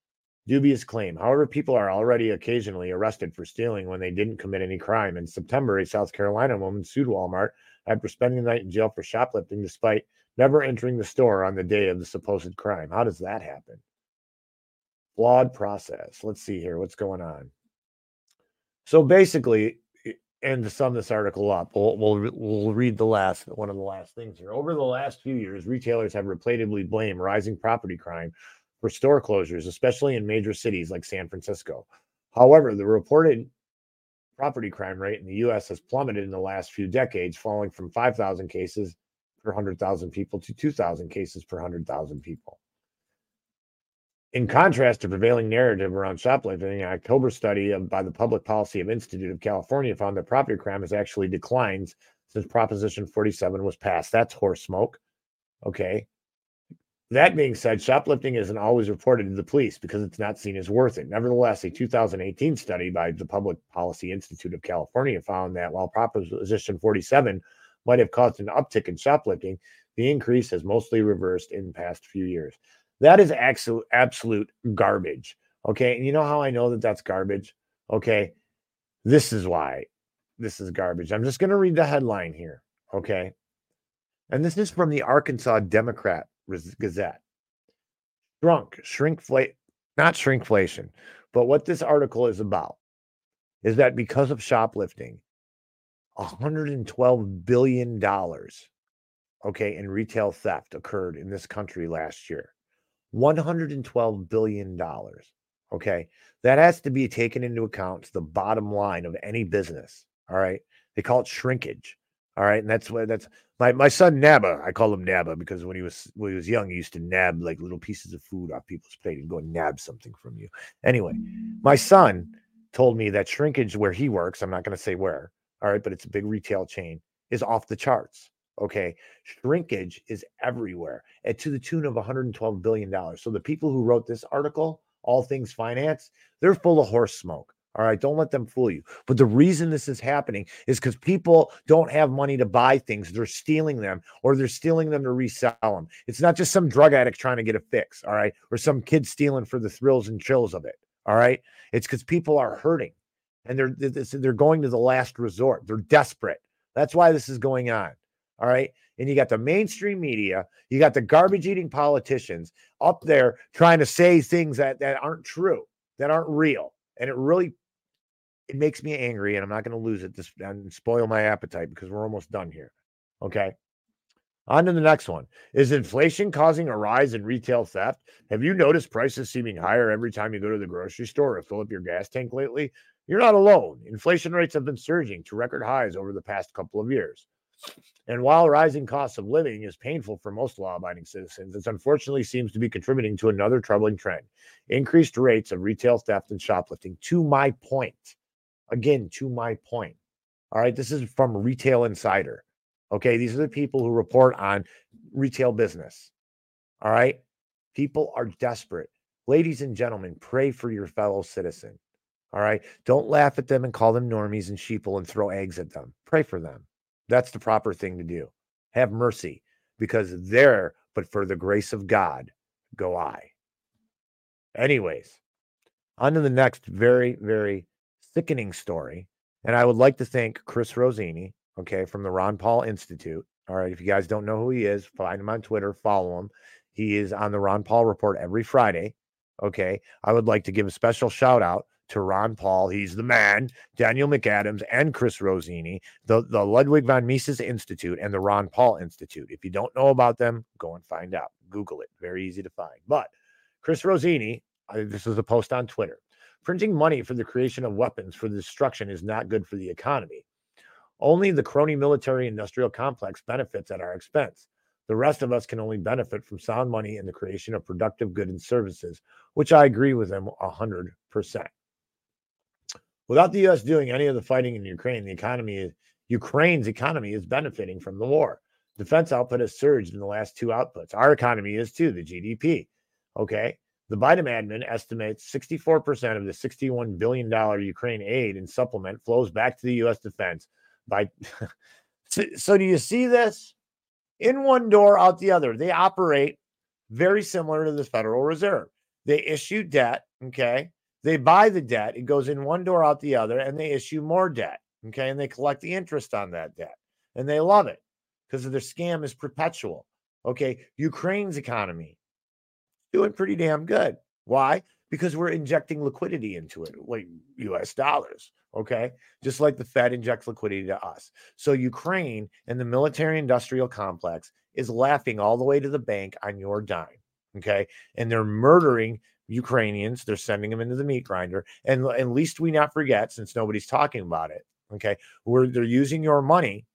Dubious claim. However, people are already occasionally arrested for stealing when they didn't commit any crime. In September, a South Carolina woman sued Walmart after spending the night in jail for shoplifting despite never entering the store on the day of the supposed crime. How does that happen? Flawed process. Let's see here. What's going on? So basically, and to sum this article up, we'll, we'll, we'll read the last one of the last things here. Over the last few years, retailers have repeatedly blamed rising property crime for store closures, especially in major cities like San Francisco. However, the reported property crime rate in the U.S. has plummeted in the last few decades, falling from 5,000 cases per 100,000 people to 2,000 cases per 100,000 people. In contrast to prevailing narrative around shoplifting, an October study by the Public Policy Institute of California found that property crime has actually declined since Proposition 47 was passed. That's horse smoke. Okay. That being said, shoplifting isn't always reported to the police because it's not seen as worth it. Nevertheless, a 2018 study by the Public Policy Institute of California found that while Proposition 47 might have caused an uptick in shoplifting, the increase has mostly reversed in past few years. That is absolute, garbage. Okay. And you know how I know that that's garbage? Okay. This is why this is garbage. I'm just going to read the headline here. Okay. And this is from the Arkansas Democrat Gazette. Drunk, shrinkflation, not shrinkflation, but what this article is about is that because of shoplifting, 112 billion dollars okay in retail theft occurred in this country last year. 112 billion dollars okay? That has to be taken into account the bottom line of any business all right? They call it shrinkage all right? And that's what that's my, my son naba i call him naba because when he was when he was young he used to nab like little pieces of food off people's plate and go and nab something from you. Anyway my son told me that shrinkage where he works i'm not going to say where all right, but it's a big retail chain, is off the charts. Okay. Shrinkage is everywhere and to the tune of $112 billion. So the people who wrote this article, All Things Finance, they're full of horse smoke. All right. Don't let them fool you. But the reason this is happening is because people don't have money to buy things. They're stealing them or they're stealing them to resell them. It's not just some drug addict trying to get a fix. All right. Or some kid stealing for the thrills and chills of it. All right. It's because people are hurting and they're they're going to the last resort. They're desperate. That's why this is going on. All right. And you got the mainstream media, you got the garbage eating politicians up there trying to say things that, that aren't true, that aren't real. And it really it makes me angry, and I'm not going to lose it this and spoil my appetite because we're almost done here. Okay. On to the next one. Is inflation causing a rise in retail theft? Have you noticed prices seeming higher every time you go to the grocery store or fill up your gas tank lately? You're not alone. Inflation rates have been surging to record highs over the past couple of years. And while rising costs of living is painful for most law abiding citizens, it unfortunately seems to be contributing to another troubling trend increased rates of retail theft and shoplifting. To my point, again, to my point. All right, this is from Retail Insider. Okay, these are the people who report on retail business. All right, people are desperate. Ladies and gentlemen, pray for your fellow citizen. All right. Don't laugh at them and call them normies and sheeple and throw eggs at them. Pray for them. That's the proper thing to do. Have mercy because there, but for the grace of God, go I. Anyways, on to the next very, very sickening story. And I would like to thank Chris Rossini, okay, from the Ron Paul Institute. All right. If you guys don't know who he is, find him on Twitter, follow him. He is on the Ron Paul Report every Friday. Okay. I would like to give a special shout out to Ron Paul. He's the man, Daniel McAdams, and Chris Rossini, the, the Ludwig von Mises Institute and the Ron Paul Institute. If you don't know about them, go and find out. Google it. Very easy to find. But Chris Rossini, uh, this is a post on Twitter. Printing money for the creation of weapons for destruction is not good for the economy. Only the crony military industrial complex benefits at our expense. The rest of us can only benefit from sound money and the creation of productive goods and services, which I agree with them 100%. Without the U.S. doing any of the fighting in Ukraine, the economy, Ukraine's economy is benefiting from the war. Defense output has surged in the last two outputs. Our economy is too, the GDP. Okay. The Biden admin estimates 64% of the $61 billion Ukraine aid and supplement flows back to the U.S. defense by. so, so, do you see this? In one door, out the other. They operate very similar to the Federal Reserve. They issue debt. Okay. They buy the debt. It goes in one door, out the other, and they issue more debt. Okay. And they collect the interest on that debt. And they love it because their scam is perpetual. Okay. Ukraine's economy doing pretty damn good. Why? Because we're injecting liquidity into it, like US dollars. Okay. Just like the Fed injects liquidity to us. So Ukraine and the military industrial complex is laughing all the way to the bank on your dime. Okay. And they're murdering Ukrainians. They're sending them into the meat grinder. And at least we not forget, since nobody's talking about it, okay, where they're using your money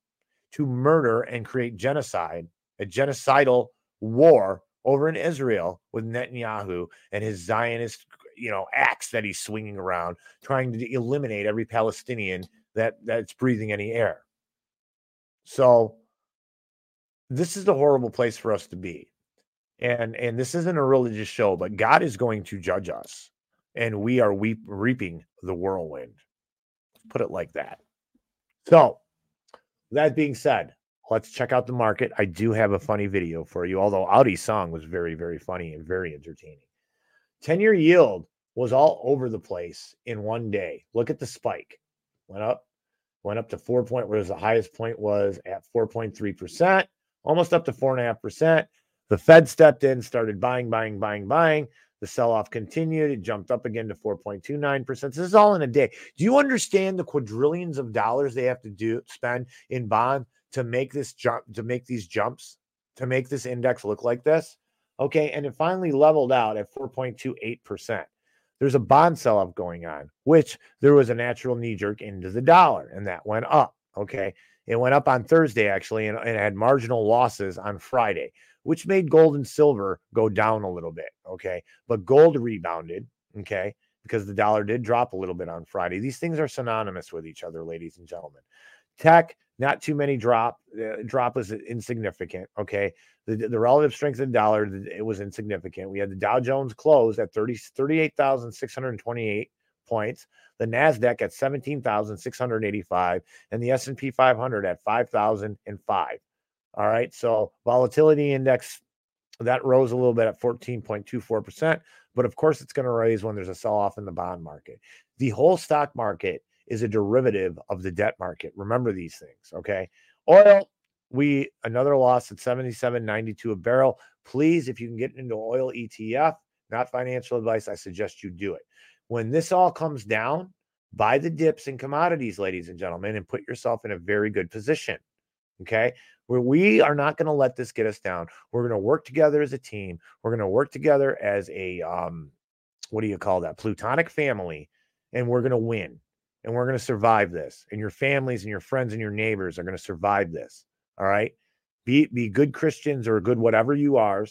to murder and create genocide, a genocidal war over in Israel with Netanyahu and his Zionist, you know, axe that he's swinging around, trying to eliminate every Palestinian that that's breathing any air. So this is a horrible place for us to be. And and this isn't a religious show, but God is going to judge us, and we are weep, reaping the whirlwind. Put it like that. So, that being said, let's check out the market. I do have a funny video for you, although Audi's song was very, very funny and very entertaining. 10 year yield was all over the place in one day. Look at the spike. Went up, went up to four point, whereas the highest point was at 4.3%, almost up to four and a half percent. The Fed stepped in, started buying, buying, buying, buying. The sell off continued. It jumped up again to 4.29%. This is all in a day. Do you understand the quadrillions of dollars they have to do spend in bond to make this jump to make these jumps to make this index look like this okay and it finally leveled out at 4.28% there's a bond sell off going on which there was a natural knee jerk into the dollar and that went up okay it went up on thursday actually and, and had marginal losses on friday which made gold and silver go down a little bit okay but gold rebounded okay because the dollar did drop a little bit on friday these things are synonymous with each other ladies and gentlemen tech not too many drop. Uh, drop was insignificant. Okay. The, the relative strength of the dollar, it was insignificant. We had the Dow Jones close at 30, 38,628 points, the Nasdaq at 17,685, and the S&P 500 at 5,005. All right. So volatility index that rose a little bit at 14.24%. But of course, it's going to raise when there's a sell off in the bond market. The whole stock market is a derivative of the debt market. Remember these things, okay? Oil, we another loss at 77.92 a barrel. Please, if you can get into oil ETF, not financial advice, I suggest you do it. When this all comes down, buy the dips in commodities, ladies and gentlemen, and put yourself in a very good position. Okay. Where we are not going to let this get us down. We're going to work together as a team. We're going to work together as a um, what do you call that? Plutonic family, and we're going to win and we're going to survive this. And your families and your friends and your neighbors are going to survive this. All right. Be be good Christians or good whatever you are,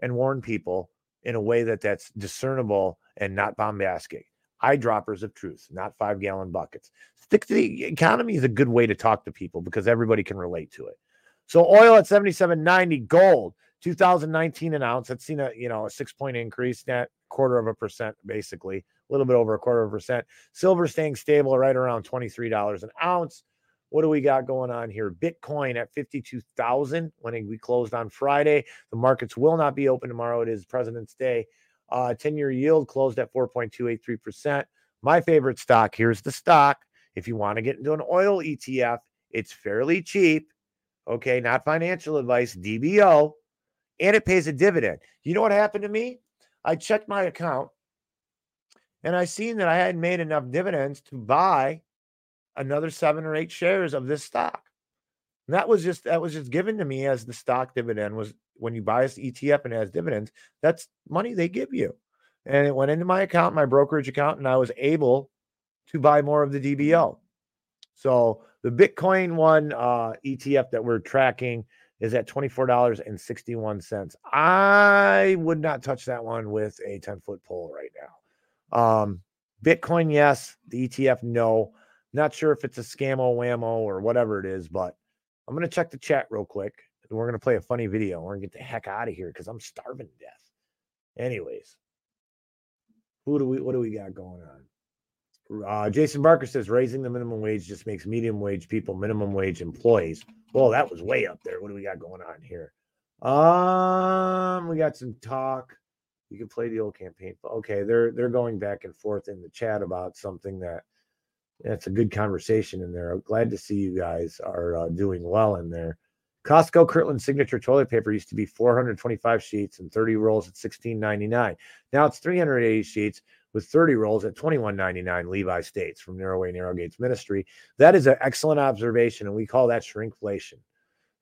and warn people in a way that that's discernible and not bombastic. Eyedroppers of truth, not five gallon buckets. Stick to the economy is a good way to talk to people because everybody can relate to it. So oil at 77.90, gold 2019 an ounce. That's seen a you know a six point increase, net quarter of a percent basically a little bit over a quarter of a percent. Silver staying stable right around $23 an ounce. What do we got going on here? Bitcoin at 52,000 when we closed on Friday. The markets will not be open tomorrow. It is President's Day. Uh, 10 year yield closed at 4.283%. My favorite stock here's the stock. If you want to get into an oil ETF, it's fairly cheap. Okay, not financial advice, DBO, and it pays a dividend. You know what happened to me? I checked my account and I seen that I hadn't made enough dividends to buy another seven or eight shares of this stock. And that was just that was just given to me as the stock dividend was when you buy this ETF and it has dividends, that's money they give you. And it went into my account, my brokerage account, and I was able to buy more of the DBO. So the Bitcoin one uh, ETF that we're tracking is at $24.61. I would not touch that one with a 10 foot pole right now. Um, Bitcoin, yes. The ETF, no. Not sure if it's a scam scammo whammo or whatever it is, but I'm going to check the chat real quick. And we're going to play a funny video. We're going to get the heck out of here because I'm starving to death. Anyways, who do we, what do we got going on? Uh, Jason Barker says raising the minimum wage just makes medium wage people minimum wage employees. Well, that was way up there. What do we got going on here? Um, we got some talk. You can play the old campaign. Okay, they're they're going back and forth in the chat about something that that's a good conversation in there. I'm glad to see you guys are uh, doing well in there. Costco Kirkland signature toilet paper used to be 425 sheets and 30 rolls at 16.99. Now it's 380 sheets with 30 rolls at 21.99. Levi states from Narrowway Narrowgates Ministry. That is an excellent observation, and we call that shrinkflation.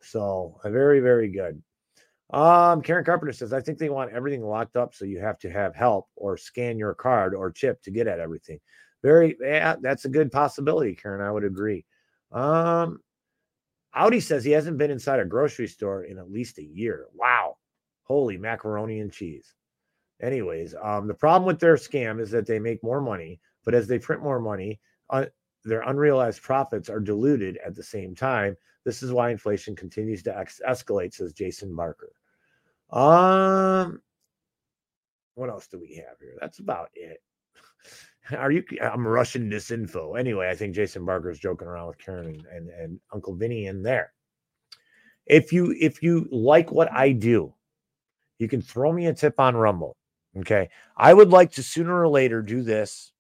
So, a very very good. Um, Karen Carpenter says, I think they want everything locked up, so you have to have help or scan your card or chip to get at everything. Very, yeah, that's a good possibility, Karen. I would agree. Um, Audi says he hasn't been inside a grocery store in at least a year. Wow. Holy macaroni and cheese. Anyways, um, the problem with their scam is that they make more money, but as they print more money, uh, their unrealized profits are diluted at the same time. This is why inflation continues to ex- escalate, says Jason Barker. Um, what else do we have here? That's about it. Are you? I'm rushing this info. Anyway, I think Jason Barker is joking around with Karen and, and, and Uncle Vinny in there. If you if you like what I do, you can throw me a tip on Rumble. Okay, I would like to sooner or later do this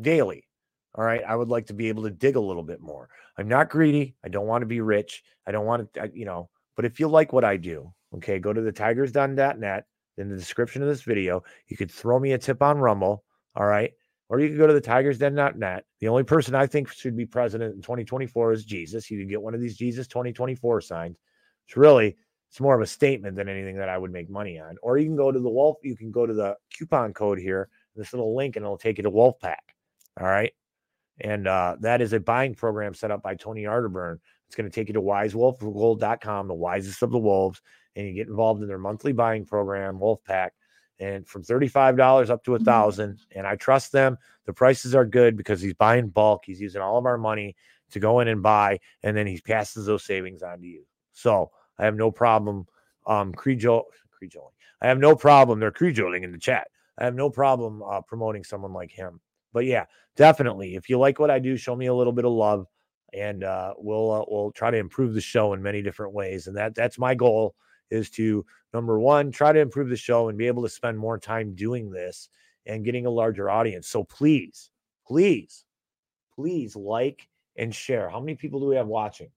daily. All right, I would like to be able to dig a little bit more. I'm not greedy. I don't want to be rich. I don't want to, you know. But if you like what I do, okay, go to the tigersden.net. In the description of this video, you could throw me a tip on Rumble. All right or you can go to the tigersden.net. The only person I think should be president in 2024 is Jesus. You can get one of these Jesus 2024 signs. It's really it's more of a statement than anything that I would make money on. Or you can go to the Wolf, you can go to the coupon code here, this little link, and it'll take you to Wolfpack. All right. And uh, that is a buying program set up by Tony Arterburn. It's going to take you to wisewolfgold.com, the wisest of the wolves, and you get involved in their monthly buying program, Wolfpack and from $35 up to a mm-hmm. thousand. And I trust them. The prices are good because he's buying bulk. He's using all of our money to go in and buy, and then he passes those savings on to you. So I have no problem um crejo crejoling. I have no problem. They're crejoling in the chat. I have no problem uh, promoting someone like him. But yeah, definitely. If you like what I do, show me a little bit of love, and uh, we'll uh, we'll try to improve the show in many different ways. And that that's my goal is to number one, try to improve the show and be able to spend more time doing this and getting a larger audience. So please, please, please like and share. How many people do we have watching?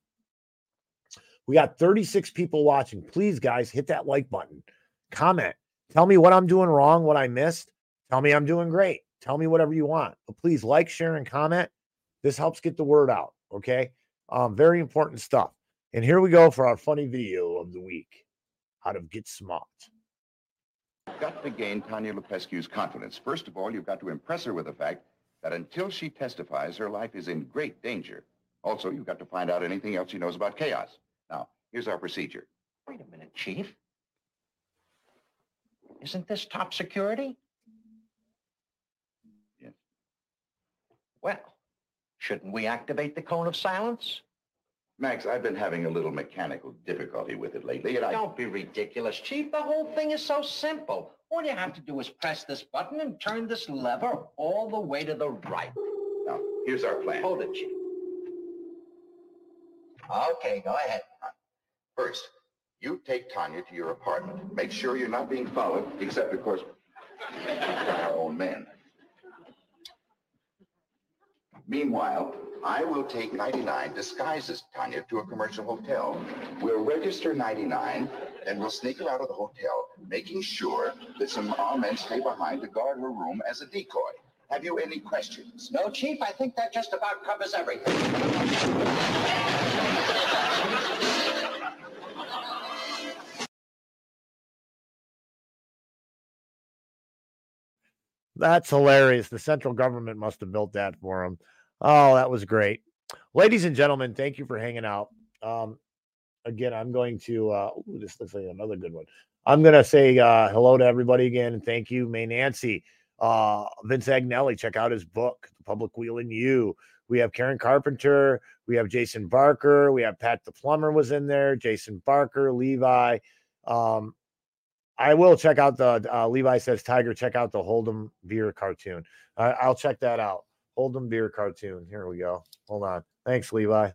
We got 36 people watching. Please, guys, hit that like button, comment, tell me what I'm doing wrong, what I missed. Tell me I'm doing great. Tell me whatever you want. But please like, share, and comment. This helps get the word out. Okay. Um, very important stuff. And here we go for our funny video of the week how to get smart. Got to gain Tanya Lupescu's confidence. First of all, you've got to impress her with the fact that until she testifies, her life is in great danger. Also, you've got to find out anything else she knows about KAOS. Here's our procedure. Wait a minute, Chief. Isn't this top security? Yes. Well, shouldn't we activate the cone of silence? Max, I've been having a little mechanical difficulty with it lately, and I... Don't be ridiculous, Chief. The whole thing is so simple. All you have to do is press this button and turn this lever all the way to the right. Now, here's our plan. Hold it, Chief. Okay, go ahead. First, you take Tanya to your apartment. Make sure you're not being followed, except, of course, by our own men. Meanwhile, I will take 99 disguised as Tanya to a commercial hotel. We'll register 99, and we'll sneak her out of the hotel, making sure that some armed men stay behind to guard her room as a decoy. Have you any questions? No, Chief, I think that just about covers everything. That's hilarious. The central government must have built that for him. Oh, that was great. Ladies and gentlemen, thank you for hanging out. Um, again, I'm going to, uh, ooh, this looks like another good one. I'm going to say uh, hello to everybody again and thank you, May Nancy, uh, Vince Agnelli. Check out his book, The Public Wheel and You. We have Karen Carpenter. We have Jason Barker. We have Pat the Plumber was in there. Jason Barker, Levi. Um, I will check out the uh, Levi says Tiger. Check out the Hold'em beer cartoon. I I'll check that out. Hold'em beer cartoon. Here we go. Hold on. Thanks, Levi.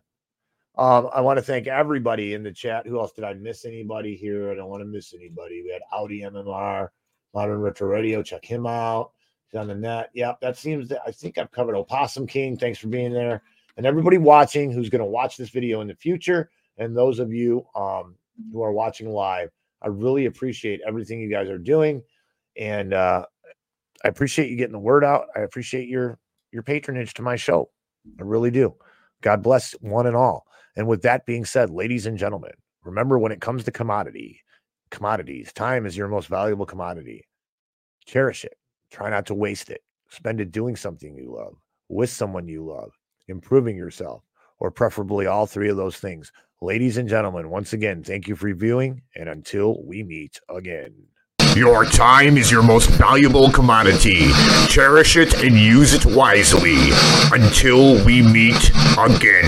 Um, I want to thank everybody in the chat. Who else did I miss? Anybody here? I don't want to miss anybody. We had Audi MMR, Modern Retro Radio. Check him out. He's on the net. Yep, that seems. I think I've covered Opossum King. Thanks for being there, and everybody watching who's going to watch this video in the future, and those of you um, who are watching live. I really appreciate everything you guys are doing, and uh, I appreciate you getting the word out. I appreciate your your patronage to my show. I really do. God bless one and all. And with that being said, ladies and gentlemen, remember when it comes to commodity, commodities, time is your most valuable commodity. Cherish it. Try not to waste it. Spend it doing something you love, with someone you love, improving yourself, or preferably all three of those things. Ladies and gentlemen, once again, thank you for viewing, and until we meet again. Your time is your most valuable commodity. Cherish it and use it wisely. Until we meet again.